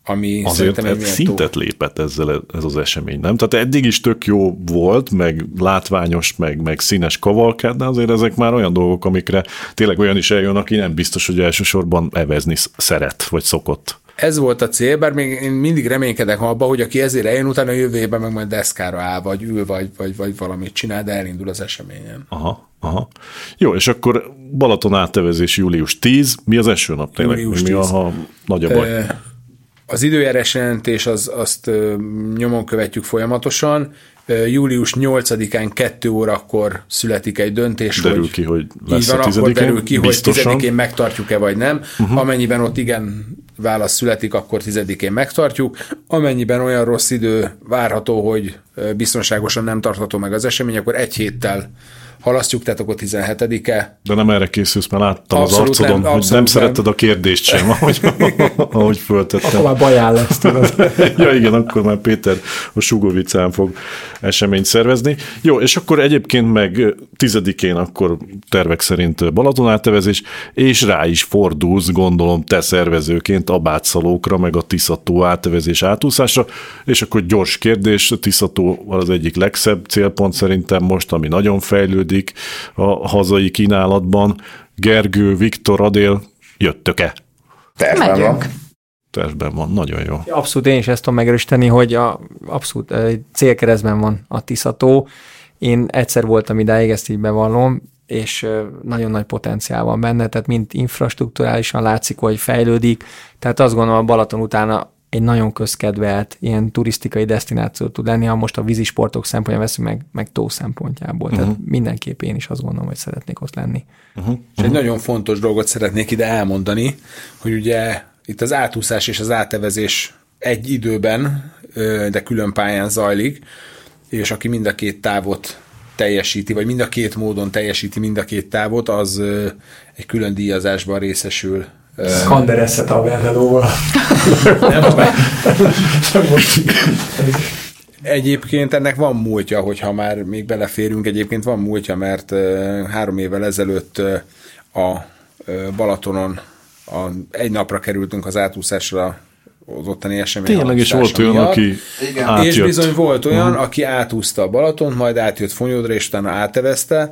ami Azért egy szintet túl... lépett ezzel ez az esemény, nem? Tehát eddig is tök jó volt, meg látványos, meg, meg színes kavalkád, de azért ezek már olyan dolgok, amikre tényleg olyan is eljön, aki nem biztos, hogy elsősorban evezni szeret, vagy szokott ez volt a cél, bár még én mindig reménykedek abba, hogy aki ezért eljön, utána a jövő évben meg majd deszkára áll, vagy ül, vagy, vagy, vagy valamit csinál, de elindul az eseményen. Aha, aha. Jó, és akkor Balaton áttevezés július 10, mi az eső nap tényleg? Július mi 10. a, a nagy a baj? Az időjárás jelentés az, azt nyomon követjük folyamatosan. Július 8-án 2 órakor születik egy döntés, derül hogy ki, hogy lesz így van, a akkor derül ki, biztosan. hogy 10-én megtartjuk-e vagy nem. Uh-huh. Amennyiben ott igen válasz születik, akkor 10-én megtartjuk. Amennyiben olyan rossz idő várható, hogy biztonságosan nem tartható meg az esemény, akkor egy héttel halasztjuk, tehát akkor 17-e. De nem erre készülsz, mert láttam abszolút az arcodon, nem, hogy nem, nem szeretted a kérdést sem, ahogy, ahogy föltettem. Akkor már baján lesz, tudod. ja igen, akkor már Péter a Sugovicán fog eseményt szervezni. Jó, és akkor egyébként meg tizedikén akkor tervek szerint Balaton átevezés, és rá is fordulsz, gondolom, te szervezőként a bátszalókra, meg a Tiszató átevezés átúszásra, és akkor gyors kérdés, a Tiszató az egyik legszebb célpont szerintem most, ami nagyon fejlődik, működik a hazai kínálatban. Gergő, Viktor, Adél, jöttök-e? Tervben van. Tervben van, nagyon jó. Abszolút én is ezt tudom megerősíteni, hogy a, abszolút célkeresztben van a Tiszató. Én egyszer voltam idáig, ezt így bevallom, és nagyon nagy potenciál van benne, tehát mind infrastruktúrálisan látszik, hogy fejlődik, tehát azt gondolom a Balaton utána egy nagyon közkedvelt ilyen turisztikai destináció tud lenni, ha most a vízisportok szempontjából veszünk meg, meg tó szempontjából. Uh-huh. Tehát mhm. mindenképp én is azt gondolom, hogy szeretnék ott lenni. Uh-huh. Uh-huh. És egy nagyon fontos dolgot szeretnék ide elmondani, hogy ugye itt az átúszás és az átevezés egy időben, de külön pályán zajlik, és aki mind a két távot teljesíti, vagy mind a két módon teljesíti mind a két távot, az egy külön díjazásban részesül Skandereszet a Vernelóval. Egyébként ennek van múltja, hogyha már még beleférünk, egyébként van múltja, mert három évvel ezelőtt a Balatonon a, egy napra kerültünk az átúszásra az ottani esemény. Tényleg is volt olyan, miatt. aki Igen. átjött. És bizony volt olyan, uh-huh. aki átúszta a Balaton, majd átjött Fonyódra, és utána átevezte.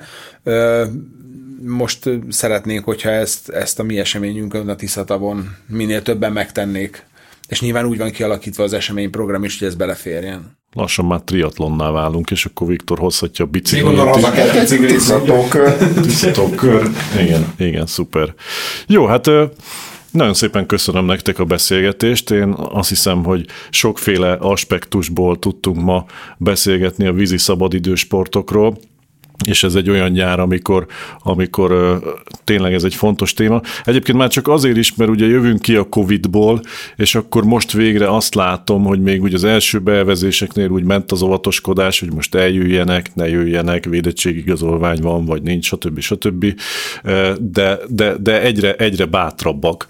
Most szeretnénk, hogyha ezt, ezt a mi eseményünkön a Tiszatavon minél többen megtennék. És nyilván úgy van kialakítva az eseményprogram is, hogy ez beleférjen. Lassan már triatlonnál válunk, és akkor Viktor hozhatja a Még biciklit. gondolom, az a. Tisztatókör. Igen, igen, szuper. Jó, hát nagyon szépen köszönöm nektek a beszélgetést. Én azt hiszem, hogy sokféle aspektusból tudtunk ma beszélgetni a vízi szabadidősportokról és ez egy olyan nyár, amikor, amikor ö, tényleg ez egy fontos téma. Egyébként már csak azért is, mert ugye jövünk ki a Covid-ból, és akkor most végre azt látom, hogy még ugye az első beelvezéseknél úgy ment az óvatoskodás, hogy most eljöjjenek, ne jöjjenek, védettségigazolvány van, vagy nincs, stb. stb. De, de, de egyre, egyre bátrabbak.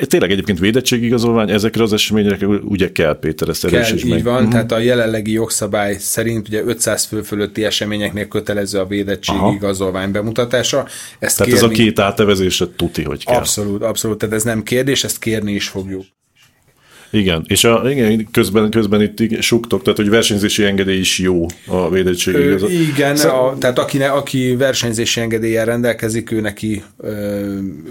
Tényleg egyébként védettségigazolvány ezekre az eseményekre ugye kell, Péter, ezt erősíts így meg. van, tehát a jelenlegi jogszabály szerint ugye 500 fő fölötti eseményeknél kötelező a védettségi Aha. igazolvány bemutatása. Ezt Tehát ez a két átevezésre tuti, hogy kell. Abszolút, abszolút, tehát ez nem kérdés, ezt kérni is fogjuk. Igen, és a, igen, közben, közben itt suktok, tehát hogy versenyzési engedély is jó a védettségi Ö, igen, Szóval- a, tehát aki, ne, aki versenyzési engedéllyel rendelkezik, ő neki,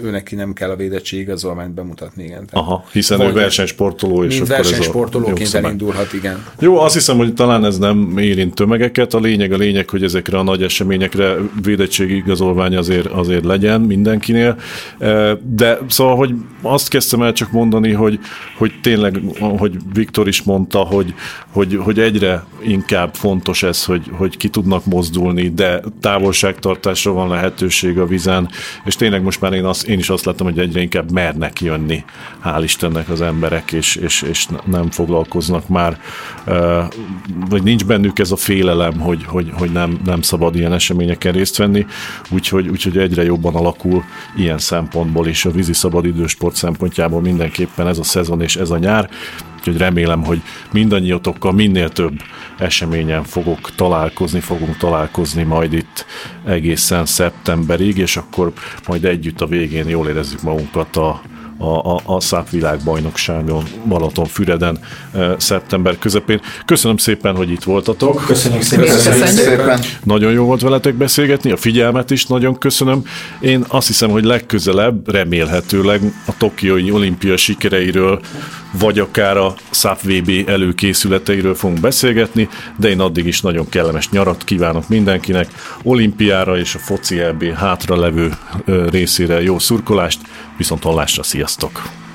ő neki nem kell a védettségi igazolványt bemutatni, igen. Tehát Aha, hiszen ő versenysportoló, és akkor versenysportolóként elindulhat, igen. Jó, azt hiszem, hogy talán ez nem érint tömegeket. A lényeg a lényeg, hogy ezekre a nagy eseményekre védettségi igazolvány azért, azért legyen mindenkinél. De szóval, hogy azt kezdtem el csak mondani, hogy, hogy tényleg, hogy Viktor is mondta, hogy, hogy, hogy egyre inkább fontos ez, hogy, hogy ki tudnak mozdulni, de távolságtartásra van lehetőség a vizen, és tényleg most már én, azt, én is azt látom, hogy egyre inkább mernek jönni, hál' Istennek az emberek, és, és, és nem foglalkoznak már, vagy nincs bennük ez a félelem, hogy, hogy, hogy nem, nem szabad ilyen eseményeken részt venni, úgyhogy, úgyhogy egyre jobban alakul ilyen szempontból is a vízi szabadidősport szempontjából mindenképpen ez a szezon és ez a nyár, úgyhogy remélem, hogy mindannyiatokkal minél több eseményen fogok találkozni, fogunk találkozni majd itt egészen szeptemberig, és akkor majd együtt a végén jól érezzük magunkat a, a, a, a SZÁP világbajnokságon Balatonfüreden e, szeptember közepén. Köszönöm szépen, hogy itt voltatok. Köszönjük szépen. Köszönjük Köszönjük. szépen. Nagyon jó volt veletek beszélgetni, a figyelmet is nagyon köszönöm. Én azt hiszem, hogy legközelebb, remélhetőleg a Tokiói olimpia sikereiről, vagy akár a SAP VB előkészületeiről fogunk beszélgetni, de én addig is nagyon kellemes nyarat kívánok mindenkinek, olimpiára és a foci EB hátra levő részére jó szurkolást, viszont hallásra, sziasztok!